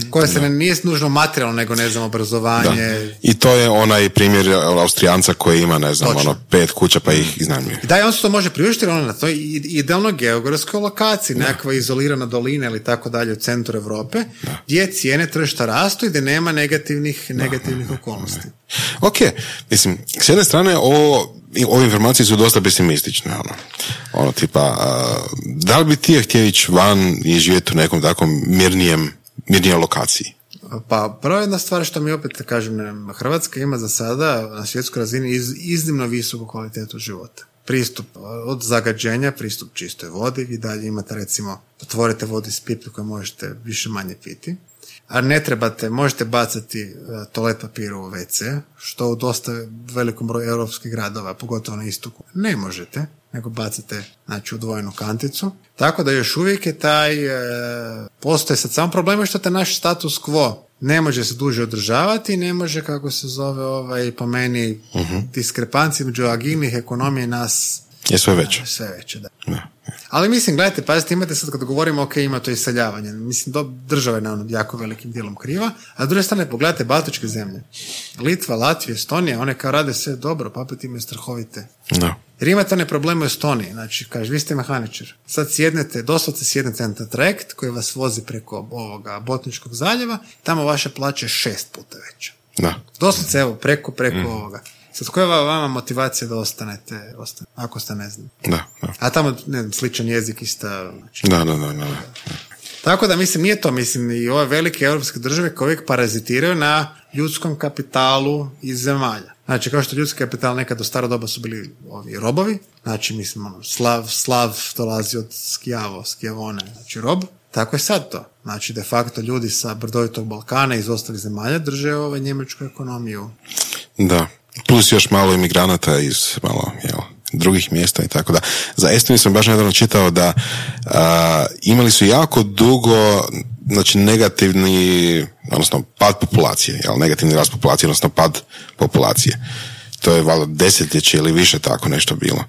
Koja se ne, nije nužno materijalno, nego ne znam, obrazovanje. I to je onaj primjer Austrijanca koji ima, ne znam, Točno. ono, pet kuća pa ih iznajmljuje. Da, i on se to može priuštiti, ono na toj idealno geografskoj lokaciji, nekakva izolirana dolina ili tako dalje u centru Europe, gdje cijene tržišta rastu i gdje nema negativnih, negativnih okolnosti. Ok, mislim, s jedne strane ovo, i ove informacije su dosta pesimistične, ono, ono tipa, a, da li bi ti htio ići van i živjeti u nekom takvom mirnijem, mirnijoj lokaciji? Pa prva jedna stvar što mi opet kažem, Hrvatska ima za sada na svjetskoj razini iz, iznimno visoku kvalitetu života. Pristup od zagađenja, pristup čistoj vodi, vi dalje imate recimo, otvorite vodu iz pipe koju možete više manje piti. A ne trebate, možete bacati e, toalet papir u WC, što u dosta velikom broju europskih gradova, pogotovo na istoku, ne možete, nego bacate znači, u dvojenu kanticu. Tako da još uvijek je taj, e, postoje sad samo problem je što te naš status quo ne može se duže održavati, ne može, kako se zove, ovaj, po meni, diskrepanci među agilnih ekonomije nas Je sve veće. sve veće, da. Da. Ali mislim, gledajte, pazite, imate sad kad govorimo, ok, ima to iseljavanje. Mislim, do, država je na ono jako velikim dijelom kriva, a s druge strane, pogledajte Baltičke zemlje. Litva, Latvija, Estonija, one kao rade sve dobro, pa opet imaju strahovite. Da. Jer imate one probleme u Estoniji, znači, kaže, vi ste mehaničar. Sad sjednete, doslovce sjednete na trajekt koji vas vozi preko ovoga Botničkog zaljeva, tamo vaša plaća je šest puta veća. Da. Doslovce, evo, preko, preko ovoga. Sad, koja je vama motivacija da ostanete, ostane, ako ste ne znam. Da, da. A tamo, ne znam, sličan jezik ista. Znači. Da, da, da, da. Tako da, mislim, nije to, mislim, i ove velike europske države koje uvijek parazitiraju na ljudskom kapitalu iz zemalja. Znači, kao što ljudski kapital nekad do staro doba su bili ovi robovi, znači, mislim, ono, slav, slav dolazi od skijavo, skijavone, znači rob, tako je sad to. Znači, de facto ljudi sa brdovitog Balkana iz ostalih zemalja drže ovaj njemačku ekonomiju. Da. Plus još malo imigranata iz malo, jel, drugih mjesta i tako da. Za Estoniju sam baš nedavno čitao da a, imali su jako dugo znači negativni, odnosno pad populacije, jel, negativni rast populacije, odnosno pad populacije. To je valjda desetljeće ili više tako nešto bilo.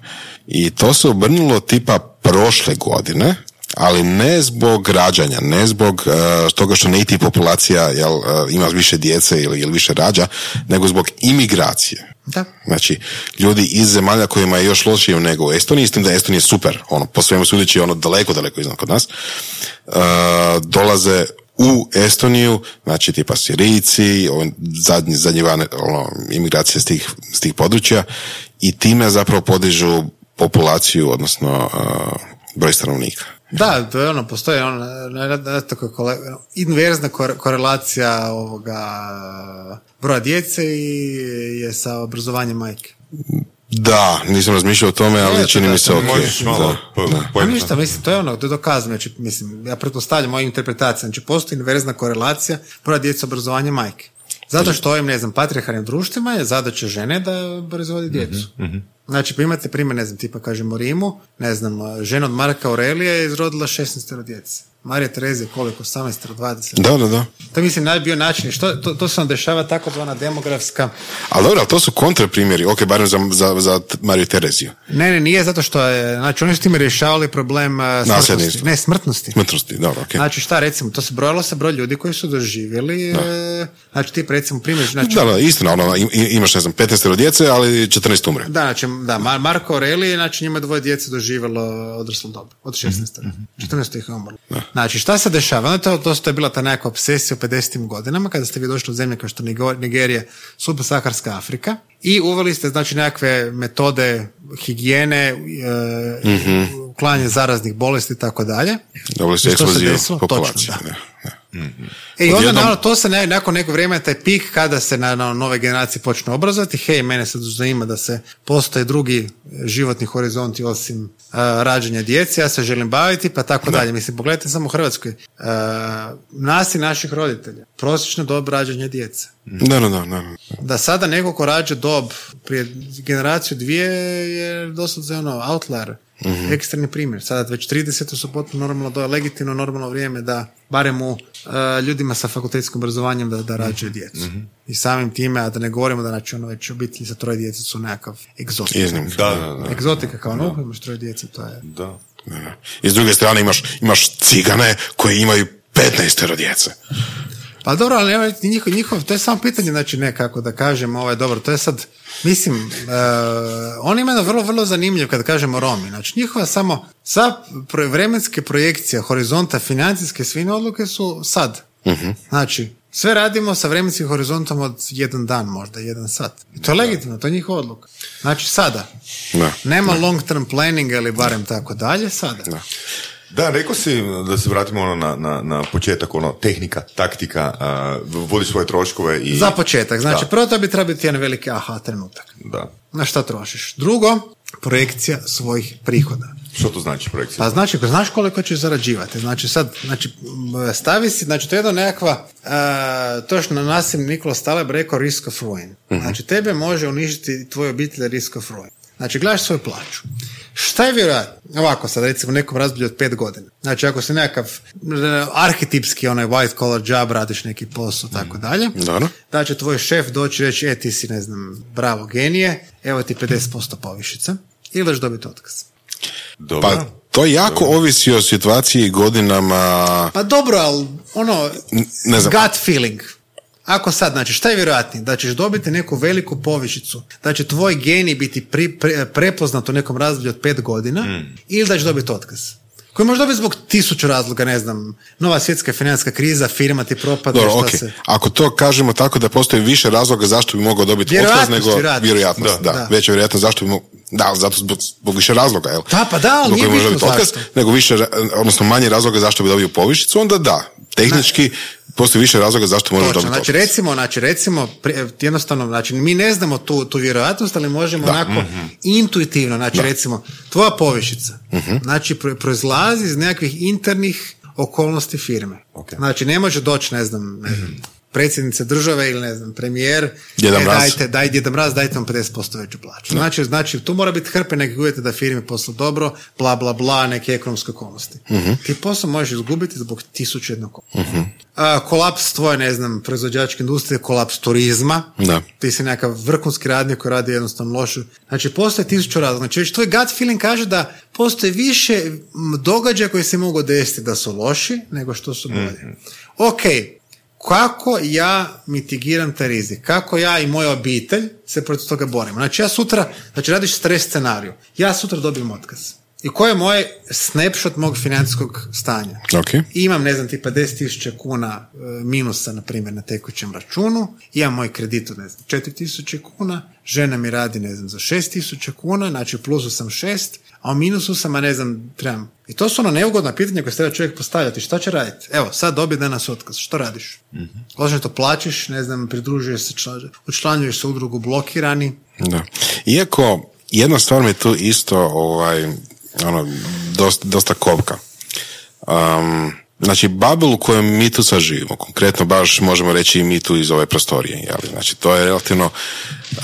I to se obrnulo tipa prošle godine, ali ne zbog rađanja, ne zbog uh, toga što native populacija jel, uh, ima više djece ili, ili više rađa, nego zbog imigracije. Da. Znači, ljudi iz zemalja kojima je još lošije nego u Estoniji, s tim da je Estonija super, ono, po svemu sudeći, ono, daleko, daleko iznad kod nas, uh, dolaze u Estoniju, znači tipa Sirijci, zadnji, zadnji van, ono, imigracije s tih, s tih područja i time zapravo podižu populaciju, odnosno uh, broj stanovnika. Da, to je ono, postoji ono, ne, ne, ne, tako je kole- inverzna kore- korelacija ovoga broja djece i je sa obrazovanjem majke. Da, nisam razmišljao o tome, ali E, čini da, mi se ok. Možeš malo Da. po- A pojednostaviti. ništa, mislim, to je ono, to je dokazano, znači, mislim, ja pretpostavljam moju interpretaciju, znači postoji inverzna korelacija broja djece obrazovanja majke. Zato što ovim, ne znam, patrijarhalnim društvima je zadaća žene da proizvodi djecu. Znači, pa imate primjer, ne znam, tipa kažemo Rimu, ne znam, žena od Marka Aurelija je izrodila 16 djece. Marija Terezija koliko? 18 20. Da, da, da. To mislim najbio način. Što, to, to se vam dešava tako zvana demografska... Ali dobro, ali to su kontra primjeri, ok, barem za, za, za Mariju Tereziju. Ne, ne, nije zato što je... Znači, oni su time rješavali problem uh, smrtnosti. Ne, smrtnosti. Smrtnosti, dobro, ok. Znači šta recimo, to se brojalo se broj ljudi koji su doživjeli, e, znači ti recimo primjer, znači, Da, da, istina, ono, im- imaš, ne znam, 15 djece, ali 14 umre. da, znači, da, Mar- Marko Aurelije, znači njima dvoje djece doživjelo odraslo dobu, od 16. 14 ih je umrlo. Znači, šta se dešava? Onda to, to, to je bila ta nekakva obsesija u 50. godinama, kada ste vi došli u zemlje kao što Nigerija, subsaharska Afrika, i uveli ste, znači, nekakve metode higijene, e, uklanjanje zaraznih bolesti i tako dalje. Što se eksploziju desilo? populacije. Točno, da. da, da. E, i onda Odjednom- naravno, to se ne, nakon nekog vremena taj pik kada se na, na nove generacije počne obrazovati, hej, mene sad zanima da se postoje drugi životni horizonti osim a, rađanja djece, ja se želim baviti, pa tako dalje. Mislim, pogledajte samo u Hrvatskoj. A, nas i naših roditelja. Prosječna dob rađanja djece. Da, da, da, da. Da sada neko ko rađa dob prije generaciju dvije je doslovce ono outlier. Ekstremni primjer. Sada već 30 su potpuno normalno, to je legitimno normalno vrijeme da barem u e, ljudima sa fakultetskim obrazovanjem da, da rađaju djecu. I samim time, a da ne govorimo da znači ono već obitelji sa troje djece su nekakav egzotika. Da, da, da. Egzotika kao no, imaš troje djece, to je... Da. I s druge strane imaš, imaš cigane koji imaju 15 djece. Pa dobro, ali njihov, njihov, to je samo pitanje, znači ne kako da kažem, ovaj, dobro, to je sad, mislim, uh, oni imaju vrlo, vrlo zanimljiv kad kažemo Romi, znači njihova samo, sa pro- vremenske projekcije, horizonta, financijske, svine odluke su sad. Znači, sve radimo sa vremenskim horizontom od jedan dan možda, jedan sat. I to je legitimno, to je njihova odluka. Znači sada. Da. Nema long term planninga ili barem tako dalje, sada. Da, rekao si da se vratimo ono na, na, na početak, ono, tehnika, taktika, uh, vodi svoje troškove i... Za početak. Znači, Da. prvo to bi trebao biti jedan veliki aha trenutak. Da. Na šta trošiš? Drugo, projekcija svojih prihoda. Što to znači projekcija? Pa znači, znaš koliko ćeš zarađivati, znači sad, znači, stavi si, znači to je jedna nekakva, uh, to što na nasim Nikola Staleb rekao risk of ruin. Znači, tebe može uništiti tvoj obitelj risk of ruin. Znači, gledaš svoju plaću. Šta je vjerojatno? Ovako sad, recimo, u nekom razdoblju od pet godina. Znači, ako si nekakav e, arhetipski, onaj white collar job, radiš neki posao, tako dalje, Dobro. da će tvoj šef doći i reći, e, ti si, ne znam, bravo genije, evo ti 50% povišice, ili ćeš dobiti otkaz. Dobro. Pa to jako ovisi o situaciji i godinama. Pa dobro, ali ono, ne znam. gut feeling. Ako sad, znači, šta je vjerojatnije? Da ćeš dobiti neku veliku povišicu, da će tvoj geni biti pri, pre- prepoznat u nekom razdoblju od pet godina, Mm. ili da ćeš dobiti otkaz. Koji može dobiti zbog tisuću razloga, ne znam, nova svjetska financijska kriza, firma ti propada, Dobro, šta ok. se... Ako to kažemo tako da postoji više razloga zašto bi mogao dobiti otkaz nego vjerojatnost. vjerojatnost, da, Da, da. veća vjerojatnost zašto bi mogao, da, zato zbog, zbog više razloga, jel? Da, pa da, ali nije bitno otkaz, zašto. nego više, odnosno manje razloga zašto bi dobio povišicu, onda da. Tehnički postoji više razloga zašto možeš dobiti znači otkaz. recimo, znači recimo, jednostavno, znači mi ne znamo tu, tu vjerojatnost, ali možemo onako Mhm. intuitivno, znači recimo, tvoja povišica, Mhm. znači pro- proizlazi iz nekakvih internih okolnosti firme. Ok. Znači ne može doći, ne znam, ne znam, predsjednice države ili ne znam, premijer, Djeda e, dajte, daj Djeda Mraz, dajte vam 50% veću plaću. Znači, znači, tu mora biti hrpe nekih uvjeta da firmi poslu dobro, bla, bla, bla, neke ekonomske okolnosti. Mhm. Ti posao možeš izgubiti zbog tisuću jednog a, kolaps tvoje, ne znam, proizvođačke industrije, kolaps turizma. Da. Ti si nekakav vrhunski radnik koji radi jednostavno lošu. Znači, postoje tisuću razloga. Znači, već tvoj gut feeling kaže da postoji više događaja koji se mogu desiti da su loši nego što su bolji. Ok, kako ja mitigiram taj rizik? Kako ja i moja obitelj se protiv toga borimo? Znači, ja sutra, znači radiš stres scenariju. Ja sutra dobijem otkaz. I koji je moj snapshot mog financijskog stanja? Ok. I imam, ne znam, tipa 10.000 kuna e, minusa, na primjer, na tekućem računu, imam moj kredit od, ne znam, 4.000 kuna, žena mi radi, ne znam, za 6.000 kuna, znači u plusu sam 6, a u minusu sam, a ne znam, trebam. I to su ono neugodna pitanja koje se treba čovjek postavljati. Šta će raditi? Evo, sad dobije danas otkaz. Što radiš? mm to plaćiš, ne znam, pridružuješ se, čla- učlanjuješ se u udrugu blokirani. Da. Iako, jedna stvar mi je tu isto ovaj, ono, dosta, dosta kopka. Um, znači, Babel u kojem mi tu sad živimo, konkretno baš možemo reći i mi tu iz ove prostorije, jeli? znači to je relativno uh,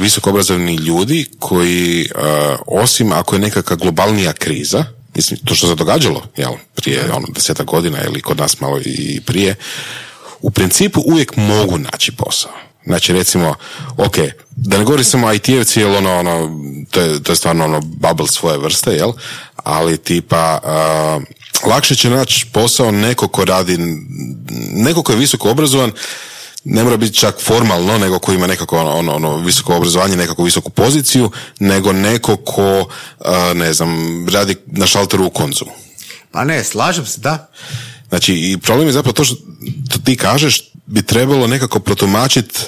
visokoobrazovni ljudi koji, uh, osim ako je nekakva globalnija kriza, mislim, to što se događalo, jel, prije ono, deseta godina ili kod nas malo i prije, u principu uvijek mogu naći posao. Znači recimo, ok, da ne govorim samo IT-evci, jer ono, ono, to je, to je stvarno ono bubble svoje vrste, jel? Ali tipa, a, lakše će naći posao neko ko radi, neko ko je visoko obrazovan, ne mora biti čak formalno, nego ko ima nekako ono, ono, ono visoko obrazovanje, nekako visoku poziciju, nego neko ko, a, ne znam, radi na šalteru u konzumu. Pa ne, slažem se, da. Znači, i problem je zapravo to što to ti kažeš, bi trebalo nekako protumačiti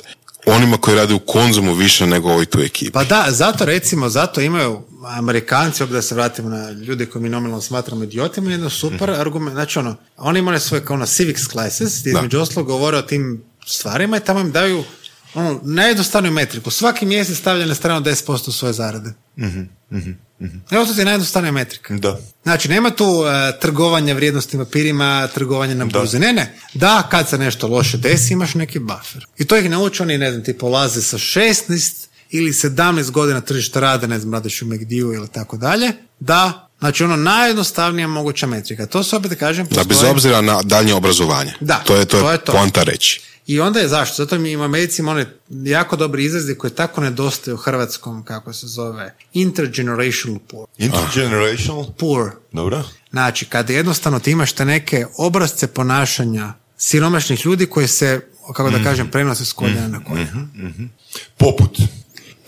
onima koji rade u konzumu više nego ovoj tu ekipi. Pa da, zato recimo, zato imaju Amerikanci, opet da se vratimo na ljude koji mi nominalno smatramo idiotima, jedno super argument, znači ono, oni imaju svoje kao ono civics classes, gdje između ostalog govore o tim stvarima i tamo im daju ono, najjednostavniju metriku. Svaki mjesec stavlja na stranu 10% svoje zarade. Evo to ti je najjednostavnija metrika. Da. Znači, nema tu e, trgovanja vrijednostnim papirima, trgovanja na burzi. Ne, ne. Da, kad se nešto loše desi, imaš neki buffer. I to ih nauče oni, ne znam, ti polaze sa 16 ili 17 godina tržišta rada, ne znam, radiš u McDew ili tako dalje. Da, znači ono najjednostavnija moguća metrika. To se opet kažem, Da, bez obzira na daljnje obrazovanje. Da, to je, to je, to je to. poanta reći. I onda je zašto? Zato mi u Americi ima one jako dobri izrazi koji tako nedostaju u hrvatskom, kako se zove, intergenerational poor. Intergenerational? Poor. Dobro. Znači, kada jednostavno ti imaš te neke obrazce ponašanja siromašnih ljudi koji se, kako da kažem, prenose s koljena na koljena. Poput.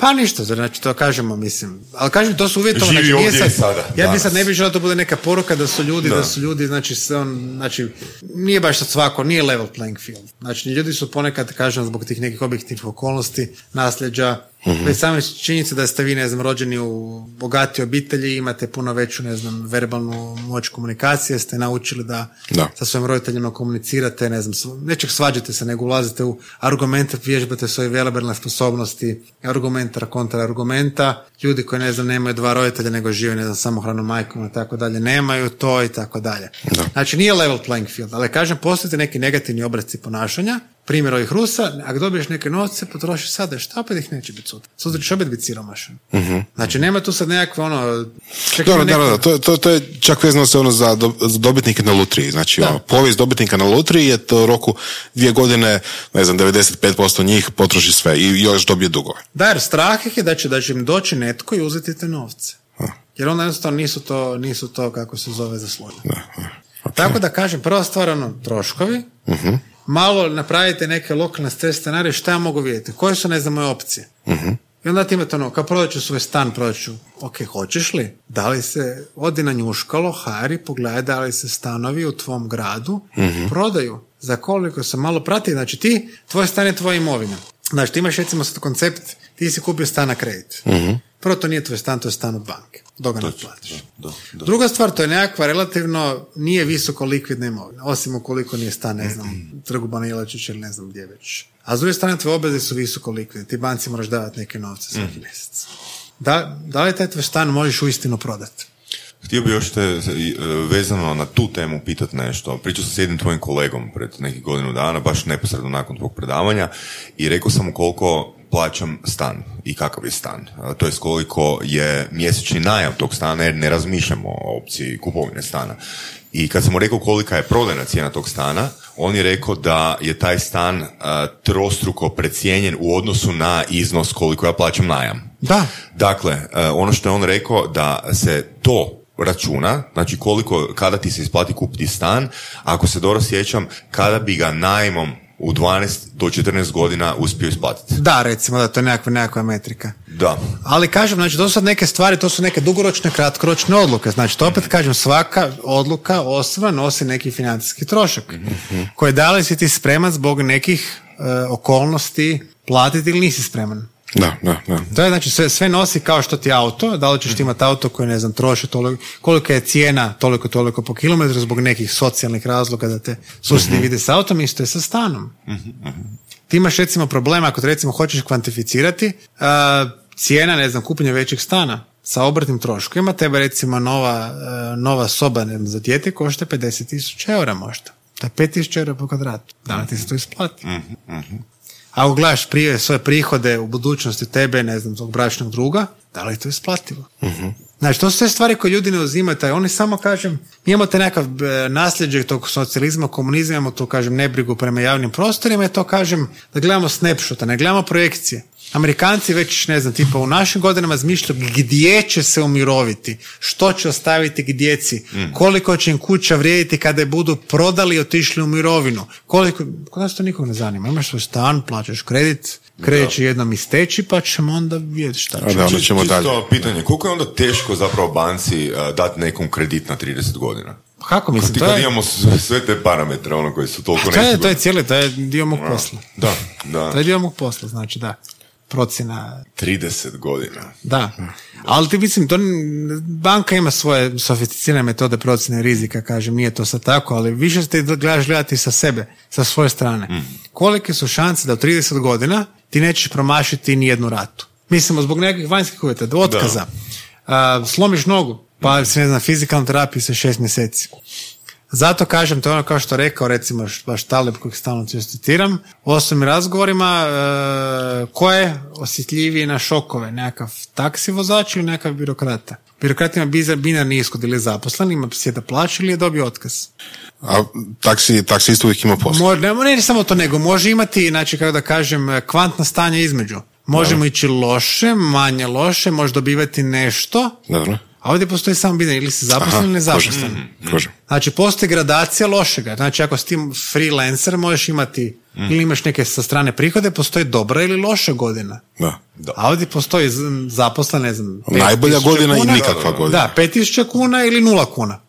Pa ništa, znači to kažemo, mislim. Ali kažem, to su uvjetovano. Živi Znači, nije ovdje sad- i sada, ja bi sad ne bi želio da to bude neka poruka da su ljudi, da, Da. su ljudi, znači, se on, znači, nije baš sad svako, nije level playing field. Znači, ljudi su ponekad, kažem, zbog tih nekih objektivnih okolnosti, nasljeđa, Mhm. već same činjenice da ste vi, ne znam, rođeni u bogati obitelji, imate puno veću, ne znam, verbalnu moć komunikacije, ste naučili da, Da. sa svojim roditeljima komunicirate, ne znam, nećeg svađate se, nego ulazite u argumente, vježbate svoje verbalne sposobnosti, argumentara kontra argumenta, ljudi koji, ne znam, nemaju dva roditelja, nego žive, ne znam, samohranom majkom i tako dalje, nemaju to i tako dalje. Da. Znači, nije level playing field, ali kažem, postoje neki negativni obrazci ponašanja, primjer ovih Rusa, ako dobiješ neke novce, potrošiš sada, šta opet ih neće biti sutra? Sutra ćeš opet biti siromašan. Znači, nema tu sad nekakve ono... Dobro, neko- da, to, to, to je čak vezano se ono za, do, za dobitnike na lutriji. Znači, Da. ono, povijest dobitnika na lutriji je to roku dvije godine, ne znam, 95% njih potroši sve i još dobije dugove. Da, jer strah ih je da će, da će im doći netko i uzeti te novce. Jer onda jednostavno nisu to, nisu to kako se zove zaslužili. Tako da kažem, prva stvar, ono, troškovi, malo napravite neke lokalne stres scenarije, šta ja mogu vidjeti, koje su, ne znam, moje opcije. I onda ti imate ono, kao prodat ću svoj stan, prodat ću, ok, hoćeš li? Da li se, odi na njuškalo, Hari, pogledaj da li se stanovi u tvom gradu prodaju. Za koliko se malo prati, znači ti, tvoj stan je tvoja imovina. Znači ti imaš recimo sad koncept, ti si kupio stan na kredit. Prvo to nije tvoj stan, to je stan od banke. Dok ga ne platiš. Da, da. Druga stvar, to je nekakva relativno nije visoko likvidna imovina, osim ukoliko nije stan, ne znam, trgu Bana Jelačić ili ne znam gdje već. A s druge strane, tvoje obveze su visoko likvidne, ti banci moraš davati neke novce svaki mjesec. Da, da li taj tvoj stan možeš uistinu prodati? Htio bi još te e, vezano na tu temu pitati nešto. Pričao sam s jednim tvojim kolegom pred nekih godinu dana, baš neposredno nakon tvog predavanja i rekao sam mu koliko plaćam stan i kakav je stan. To je koliko je mjesečni najam tog stana jer ne razmišljamo o opciji kupovine stana. I kad sam mu rekao kolika je prodajna cijena tog stana, on je rekao da je taj stan a, trostruko precijenjen u odnosu na iznos koliko ja plaćam najam. Da. Dakle, ono što je on rekao da se to računa, znači koliko, kada ti se isplati kupiti stan, ako se dobro sjećam, kada bi ga najmom u 12 do 14 godina uspio isplatiti. Da, recimo da to je nekakva, nekakva metrika. Da. Ali kažem, znači to su sad neke stvari, to su neke dugoročne, kratkoročne odluke. Znači to opet kažem, svaka odluka osoba nosi neki financijski trošak. Koje da li si ti spreman zbog nekih e, okolnosti platiti ili nisi spreman. Da, da, da. To je znači sve, sve nosi kao što ti auto, da li ćeš ti imati auto koji ne znam troši toliko, kolika je cijena toliko toliko po kilometru zbog nekih socijalnih razloga da te susjedi vide s autom, isto je sa stanom. Ti imaš recimo problema ako te recimo hoćeš kvantificirati a, cijena, ne znam, kupljenja većeg stana sa obrtnim troškovima, tebe recimo nova, a, nova soba ne znam, za dijete košta 50.000 eura možda. To je 5.000 eura po kvadratu. Da li ti se to isplati? A ako gledaš prije svoje prihode u budućnosti tebe, ne znam, tog bračnog druga, da li je to isplativo? Znači, to su sve stvari koje ljudi ne uzimaju, taj, oni samo, kažem, imamo te nekakav e, nasljeđe tog socijalizma, komunizma, imamo tu, kažem, nebrigu prema javnim prostorima i to, kažem, da gledamo snapshota, ne gledamo projekcije. Amerikanci već, ne znam, tipa u našim godinama razmišljaju gdje će se umiroviti, što će ostaviti djeci, koliko će im kuća vrijediti kada je budu prodali i otišli u mirovinu, koliko, kod nas to nikog ne zanima, imaš svoj stan, plaćaš kredit, kredit će jednom isteći, pa ćemo onda vidjeti šta će. da, onda Čisto ćemo dalje. pitanje, koliko je onda teško zapravo banci uh, dati nekom kredit na 30 godina? Kako mislim, Ti to kad je, imamo sve, te parametre, ono koji su toliko to je, to je cijeli, to je dio mog posla. Da, da. To je dio mog posla, znači da. Procjena 30 godina. Da, ali ti mislim, to, banka ima svoje sofisticirane metode procjene rizika, kažem, nije to sad tako, ali više ste gledaš gledati sa sebe, sa svoje strane. Kolike su šanse da u 30 godina ti nećeš promašiti ni jednu ratu? Mislimo, zbog nekih vanjskih uvjeta, da otkaza, a, slomiš nogu, pa si ne znam, fizikalna terapija se šest mjeseci. Zato kažem, to je ono kao što rekao recimo baš Taleb kojeg stalno citiram, u osobnim razgovorima e, ko je osjetljiviji na šokove, nekakav taksi vozač ili nekakav birokrata. Birokrat ima bizar, binarni ishod ili je zaposlen, ima sjeda plaću ili je dobio otkaz. A taksi, taksi isto uvijek ima posla. Mo, ne, ne samo to, nego može imati, znači kako da kažem, kvantna stanja između. Možemo ići loše, manje loše, može dobivati nešto, Dobro. A ovdje postoji samo pitanje ili si zaposlen ili nezaposlen. Može. Znači, postoji gradacija lošega. Znači, ako si ti freelancer, možeš imati ili imaš neke sa strane prihode, postoji dobra ili loša godina. Da. A ovdje postoji zaposlen, ne znam, Najbolja godina i kuna. nikakva godina. Da, 5000 kuna ili nula kuna.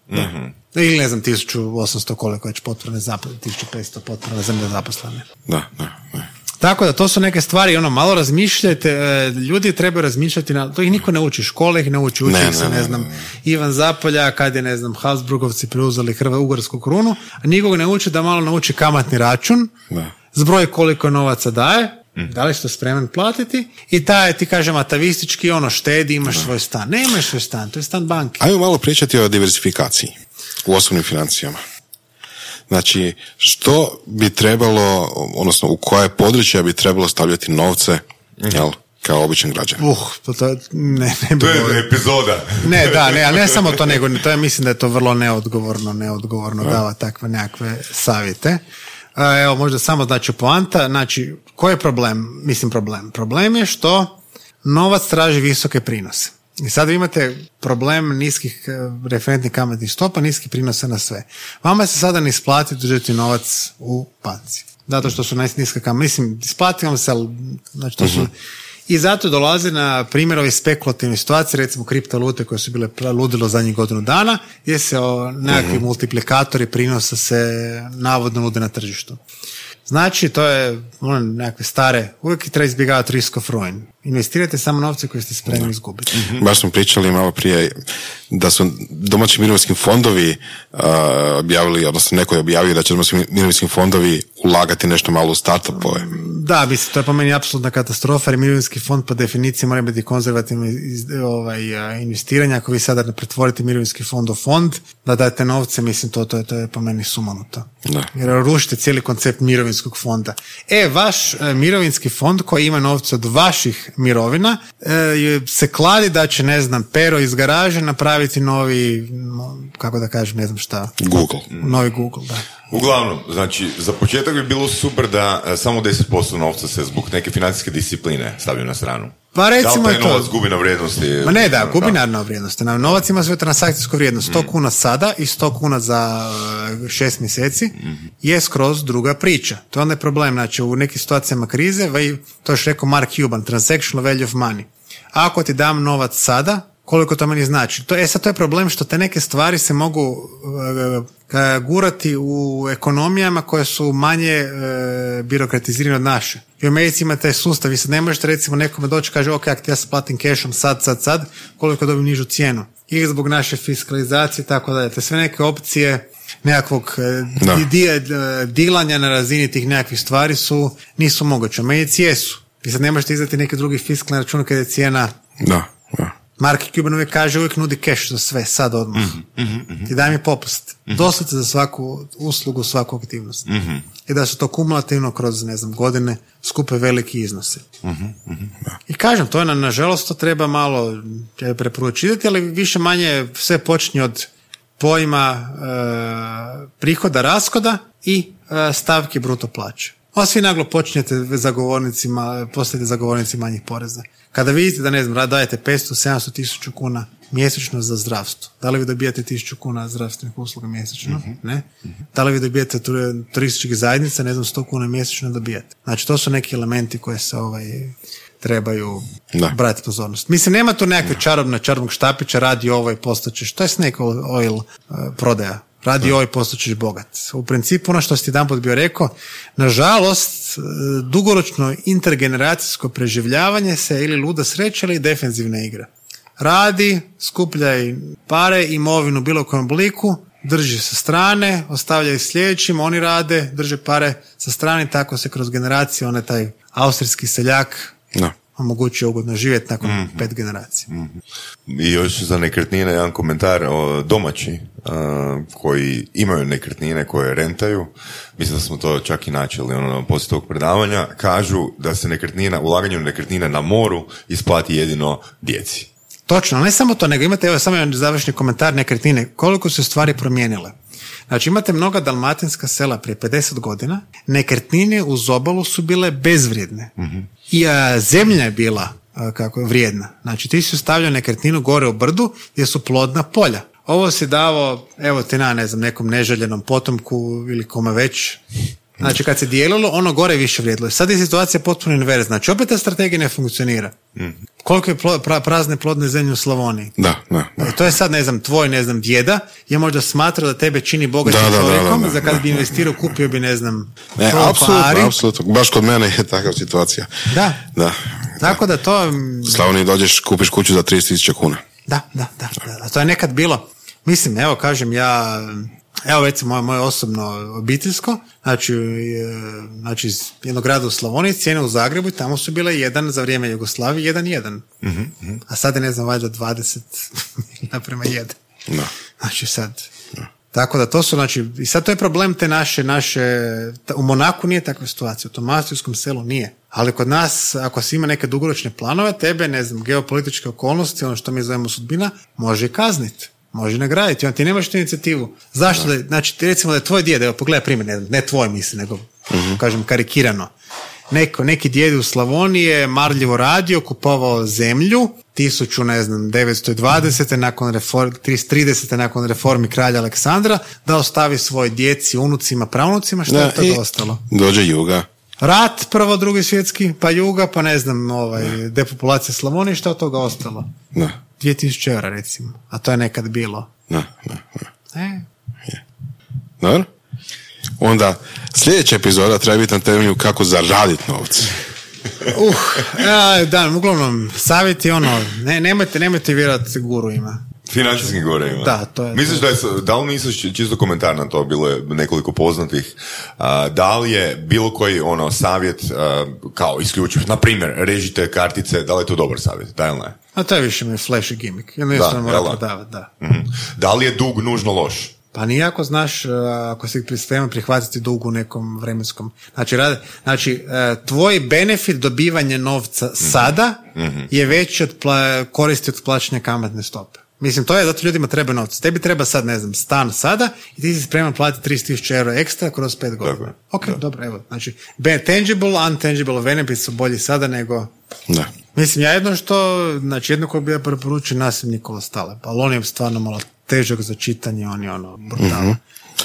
Ili ne znam, 1800 koliko već zaposlene, 1500 potporne za nezaposlene. Da, da, da. Tako da to su neke stvari, ono, malo razmišljajte, e, ljudi trebaju razmišljati, na, to ih niko ne uči, škole ih ne uči, uči Ne, ih se, ne, ne, ne, znam, Ivan Zapolja, kad je, ne znam, Habsburgovci preuzeli Hrva ugarsku krunu, a nikoga ne uči da malo nauči kamatni račun, Da. zbroj koliko novaca daje, da li ste spreman platiti i taj, ti kažem, atavistički, ono, štedi, imaš svoj stan. Ne imaš svoj stan, to je stan banke. Ajmo malo pričati o diversifikaciji u osobnim financijama. Znači, što bi trebalo, odnosno u koje područja bi trebalo stavljati novce, jel, kao običan građan? Uh, to, to ne, ne To je epizoda. Ne, da, ne, ali ne samo to, nego to je, mislim da je to vrlo neodgovorno, neodgovorno dava takve nekakve savjete. Evo, možda samo znači poanta, znači, koji je problem? Mislim problem. Problem je što novac traži visoke prinose. I sad vi imate problem niskih eh, referentnih kamatnih stopa, niskih prinosa na sve. Vama se sada ne isplati držati novac u banci. Zato što su najniska kamatna. Mislim, isplati vam se, ali, znači to su, i zato dolazi na primjer ove spekulativne situacije, recimo kriptovalute koje su bile ludilo zadnjih godinu dana, gdje se o, nekakvi multiplikatori prinosa se navodno nude na tržištu. Znači, to je ono, nekakve stare, uvijek treba izbjegavati risk of ruin. Investirajte samo novce koje ste spremni izgubiti. Baš smo pričali malo prije da su domaći mirovinski fondovi uh, objavili, odnosno neko je objavio da će domaći mirovinski fondovi ulagati nešto malo u startupove. Da, mislim, to je po meni apsolutna katastrofa, jer mirovinski fond po definiciji mora biti konzervativno iz- ovaj, investiranje. Ako vi sada ne pretvorite mirovinski fond u fond, da dajete novce, mislim, to, to, je, to je po meni sumanuto. Da. Jer rušite cijeli koncept mirovinskog fonda. E, vaš e, mirovinski fond koji ima novce od vaših mirovina e, je- se kladi da će, ne znam, pero iz garaže napraviti novi, no, kako da kažem, ne znam šta, Google. novi Google, da. Uglavnom, znači, za početak bi bilo super da e, samo 10% novca se zbog neke financijske discipline stavio na stranu. Pa recimo da li je taj to. novac gubi na vrijednosti? Ma ne, da, gubi kako? naravno vrijednost. Na novac ima svoju transakcijsku vrijednost. 100 kuna sada i 100 kuna za e, šest mjeseci je skroz druga priča. To je problem. Znači, u nekim situacijama krize, to je još rekao Mark Cuban, transactional value of money. Ako ti dam novac sada, koliko to meni znači? To, e sad, to je problem što te neke stvari se mogu e, e, gurati u ekonomijama koje su manje e, birokratizirane od naše. I u Americi ima taj sustav, vi sad ne možete recimo nekome doći i kaže ok, ako ja se platim cashom sad, sad, sad, koliko dobim nižu cijenu. I zbog naše fiskalizacije i tako dalje. Te sve neke opcije nekakvog e, Da. e, dilanja na razini tih nekakvih stvari su, nisu moguće. U Americi jesu. Vi sad ne možete izdati neki drugi fiskalni račun kada je cijena Da, da. Mark Cuban uvijek kaže, uvijek nudi cash za sve, sad odmah. Ti daj mi popust. Doslovce za svaku uslugu, svaku aktivnost. I da su to kumulativno kroz, ne znam, godine skupe veliki iznose. I kažem, to je, na- nažalost, to treba malo preporučiti, ali više manje sve počinje od pojma e, prihoda, raskoda i e, stavke bruto plaće. A svi naglo počinjete zagovornicima, postajete zagovornici manjih poreza. Kada vidite da, ne znam, dajete 500, 700 tisuća kuna mjesečno za zdravstvo, da li vi dobijate tisuću kuna zdravstvenih usluga mjesečno? Ne. Da li vi dobijate tur- turističkih zajednica, ne znam, 100 kuna mjesečno dobijate. Znači, to su neki elementi koje se ovaj, trebaju Da. brati pozornost. Mislim, nema tu nekakve čarobne čarobnog štapića, radi ovo i postaćeš, to je snake oil uh, prodaja. Radi ovo i postaćeš bogat. U principu, ono što si ti jedan put bio rekao, nažalost, uh, dugoročno intergeneracijsko preživljavanje se ili luda sreća ili defenzivna igra. Radi, skupljaj pare, imovinu u bilo kojem obliku, drži sa strane, ostavljaj sljedećim, oni rade, drže pare sa strane, tako se kroz generacije, onaj taj austrijski seljak Da. Omogućuje ugodno živjeti nakon pet generacija. I još za nekretnine jedan komentar o domaći a, koji imaju nekretnine koje rentaju, mislim da smo to čak i načeli ono, poslije tog predavanja, kažu da se nekretnina, ulaganje u nekretnine na moru isplati jedino djeci. Točno, ne samo to, nego imate, evo samo jedan završni komentar nekretnine, koliko su stvari promijenile. Znači imate mnoga dalmatinska sela prije 50 godina, nekretnine uz obalu su bile bezvrijedne. I a, zemlja je bila a, kako je vrijedna. Znači ti si stavljao nekretninu gore u brdu gdje su plodna polja. Ovo si davo, evo ti na, ne znam, nekom neželjenom potomku ili kome već. Znači kad se dijelilo, ono gore više vrijedilo. Sad je situacija potpuno inverzna. Znači opet ta strategija ne funkcionira. Koliko je prazne plodne zemlje u Slavoniji? Da, da, da. E, to je sad, ne znam, tvoj, ne znam, djeda je možda smatrao da tebe čini bogatim čovjekom, za kad bi investirao, kupio bi, ne znam, Ne, apsolutno, apsolutno. Baš kod mene je takva situacija. Da. Da. Tako da to, mm, Slavoniji dođeš, kupiš kuću za 30.000 kuna. da, da, da, da, to je nekad bilo. Mislim, evo, kažem, ja, evo recimo moje, moje osobno obiteljsko, znači, e, znači iz jednog grada u Slavoniji, cijene u Zagrebu i tamo su bile jedan za vrijeme Jugoslavije, jedan jedan. A sad je, ne znam, valjda 20 naprema jedan. Da. Znači sad. Tako da to su, znači, i sad to je problem te naše, naše, ta- u Monaku nije takva situacija, u tom austrijskom selu nije. Ali kod nas, ako si ima neke dugoročne planove, tebe, ne znam, geopolitičke okolnosti, ono što mi zovemo sudbina, može i kazniti. Može nagraditi, on ti nemaš tu inicijativu. Zašto da, znači, recimo da je tvoj djed, evo pogledaj primjer, ne, ne tvoj mislim, nego, kažem, karikirano. Neko, neki djed u Slavoniji je marljivo radio, kupovao zemlju, 1000, ne znam, 920. nakon reform, 30. nakon reformi kralja Aleksandra, da ostavi svoj djeci, unucima, pravnucima, što je Da, toga i ostalo? Dođe juga. Rat, prvo, drugi svjetski, pa juga, pa ne znam, ovaj, depopulacija Slavonije, što je od toga ostalo? Da, 2000 eura, recimo. A to je nekad bilo. da, da. da. E, Dobro? Onda, sljedeća epizoda treba biti na temelju kako zaraditi novce. uh, a, da, uglavnom, savjet je ono, ne, nemojte, nemojte vjerovati guru ima. Financijski gore ima. Da, to je- Misliš da je, da li misliš, čisto komentar na to, bilo je nekoliko poznatih, a, da li je bilo koji ono savjet a, kao isključiv, na primjer, režite kartice, da li je to dobar savjet, da ili ne? A to je više mi flashy gimmick. Jednostavno Da, mora prodavati, da. Mhm. Da li je dug nužno loš? Pa nije ako znaš, ako si spreman prihvatiti dug u nekom vremenskom. Znači, rade, znači uh, tvoj benefit dobivanja novca Mhm. sada je veći od pla, koristi od plaćanja kamatne stope. Mislim, to je zato ljudima treba novca. Tebi treba sad, ne znam, stan sada i ti si spreman platiti 30.000 eura ekstra kroz pet godina. je. Ok, dobro, evo. Znači, tangible, untangible benefits su bolji sada nego... Da. Mislim, ja jedno što, znači jedno koje bi ja preporučio nas je Nikola Staleb, ali on je stvarno malo težak za čitanje, on je ono brutalan.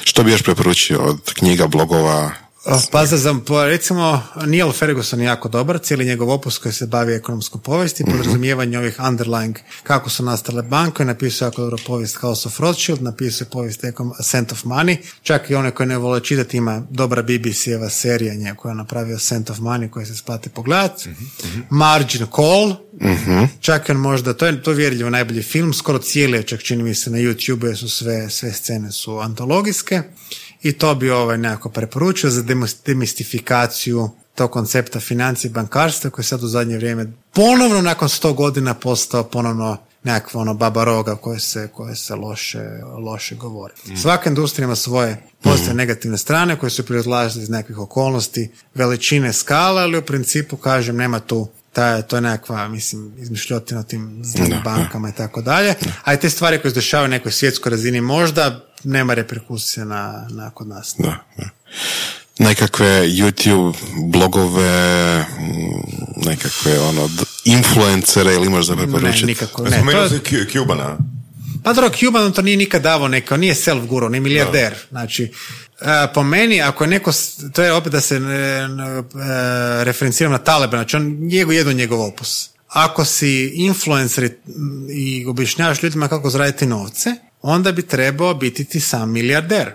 Što bi još preporučio od knjiga, blogova? Pa za, recimo, Neil Ferguson je jako dobar, cijeli njegov opus koji se bavi ekonomskom povijesti, podrazumijevanje ovih underlying, kako su nastale banke, napisao jako dobro povijest House of Rothschild, napisao je povijest Scent of Money, čak i one koje ne vole čitati ima dobra BBC-eva serija nje koja je napravio Scent of Money koja se splati pogledat, Margin Call, čak i on možda, to je to vjerljivo najbolji film, skoro cijeli je čak čini mi se na YouTube jer su sve, sve scene su antologijske i to bi ovaj nekako preporučio za demistifikaciju tog koncepta financije i bankarstva koji je sad u zadnje vrijeme ponovno nakon sto godina postao ponovno nekakva ono baba roga koje se, koje se loše, loše govori. Svaka industrija ima svoje pozitivne negativne strane koje su proizlažile iz nekakvih okolnosti, veličine skala, ali u principu kažem nema tu ta, to je nekakva, mislim, izmišljotina o tim zlim bankama i tako dalje. A i te stvari koje se dešavaju na nekoj svjetskoj razini možda nema reperkusije na, na kod nas. Da, da. Nekakve YouTube blogove, mm, nekakve ono, influencere ili imaš za Ne, preporučiti? nikako. Ne, Ne, to Cubana. pa dobro, Cuban to nije nikad davao neko, nije self guru, nije milijarder. Znači, e, po meni, ako je neko, to je opet da se ne, ne, e, referenciram na Talibana, znači on njegov jedno njegov opus. Ako si influencer i- i objašnjavaš ljudima kako zaraditi novce, onda bi trebao biti ti sam milijarder,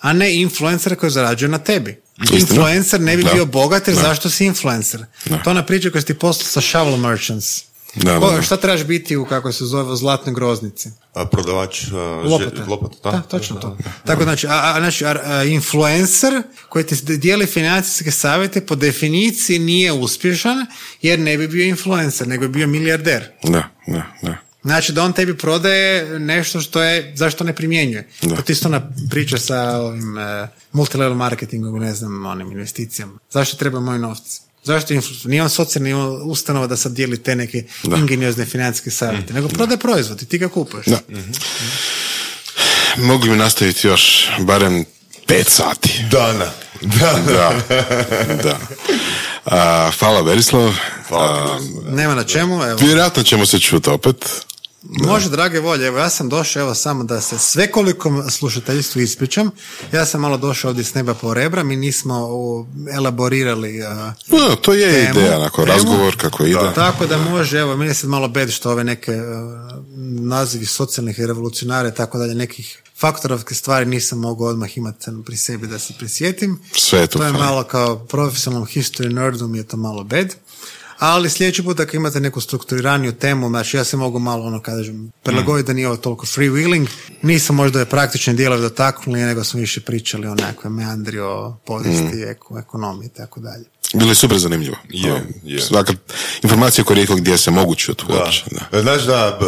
a ne influencer koji zarađuje na tebi. Istina. Influencer ne bi Da. bio bogat jer Da. zašto si influencer? To je ona priča koju si ti poslao sa Shovel Merchants. Da, da, Ko- da. Šta trebaš biti u, kako se zove, u zlatnoj groznici? A, prodavač a, Lopate. že- lopata, Da, da? točno to. Tako znači, a, a, znači a, a, influencer koji ti dijeli financijske savjete po definiciji nije uspješan jer ne bi bio influencer, nego bi bio milijarder. Da, da, da. Znači da on tebi prodaje nešto što je, zašto ne primjenjuje. Da. To ti isto ona priča sa ovim e, multilevel marketingom i ne znam, onim investicijama. Zašto treba moji novci? Zašto influ- nije on socijalni ustanova da sad dijeli te neke Da. ingeniozne financijske savjete, nego prodaje proizvod i ti ga kupuješ. Da. Mogli bi nastaviti još barem pet sati. Dana. Da. Da, da. A, hvala Berislav. Hvala. Nema na čemu, evo. Vjerojatno ćemo se čuti opet. Može, drage volje, evo ja sam došao, evo samo da se svekolikom slušateljstvu ispričam. Ja sam malo došao ovdje s neba po rebra, mi nismo elaborirali a, No, to je Temu, ideja, onako, temu. razgovor kako ide. Tako da može, evo, meni je sad malo bed što ove neke uh, nazivi socijalnih i revolucionara i tako dalje, nekih faktorovke stvari nisam mogao odmah imati pri sebi da se prisjetim. Sve je tu To je fajn. malo kao profesionalnom history nerdu mi je to malo bed. Ali sljedeći put ako imate neku strukturiraniju temu, znači ja se mogu malo ono kažem prilagoditi da nije ovo toliko freewheeling. Nisam možda je praktične dijelove dotaknuli, nego smo više pričali o nekakve meandri, o povijesti, eko, ekonomiji i tako dalje. Bilo je super zanimljivo. Je, je. Svaka informacija koju je rekao gdje se mogu čuti uopće. Da. E, Znaš da,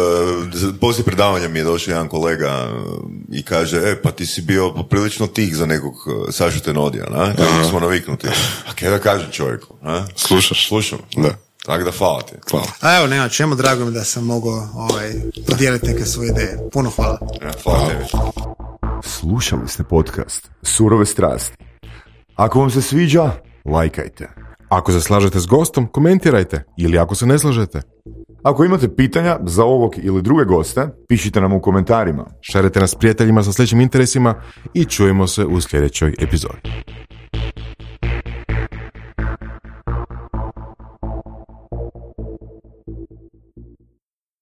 poslije predavanja mi je došao jedan kolega e, i kaže, e, pa ti si bio poprilično tih za nekog e, Sašu Tenodija, na? Kako smo naviknuti. A kaj da kažem čovjeku, na? Slušaš? Slušam. Da. Tako da hvala ti. Hvala. A evo, nema čemu, drago mi da sam mogao ovaj, podijeliti neke svoje ideje. Puno hvala. Ja, hvala tebi. Slušali ste podcast Surove strasti. Ako vam se sviđa, lajkajte. Ako se slažete s gostom, komentirajte. Ili ako se ne slažete, Ako imate pitanja za ovog ili druge goste, pišite nam u komentarima. šarite nas prijateljima sa sličnim interesima i čujemo se u sljedećoj epizodi.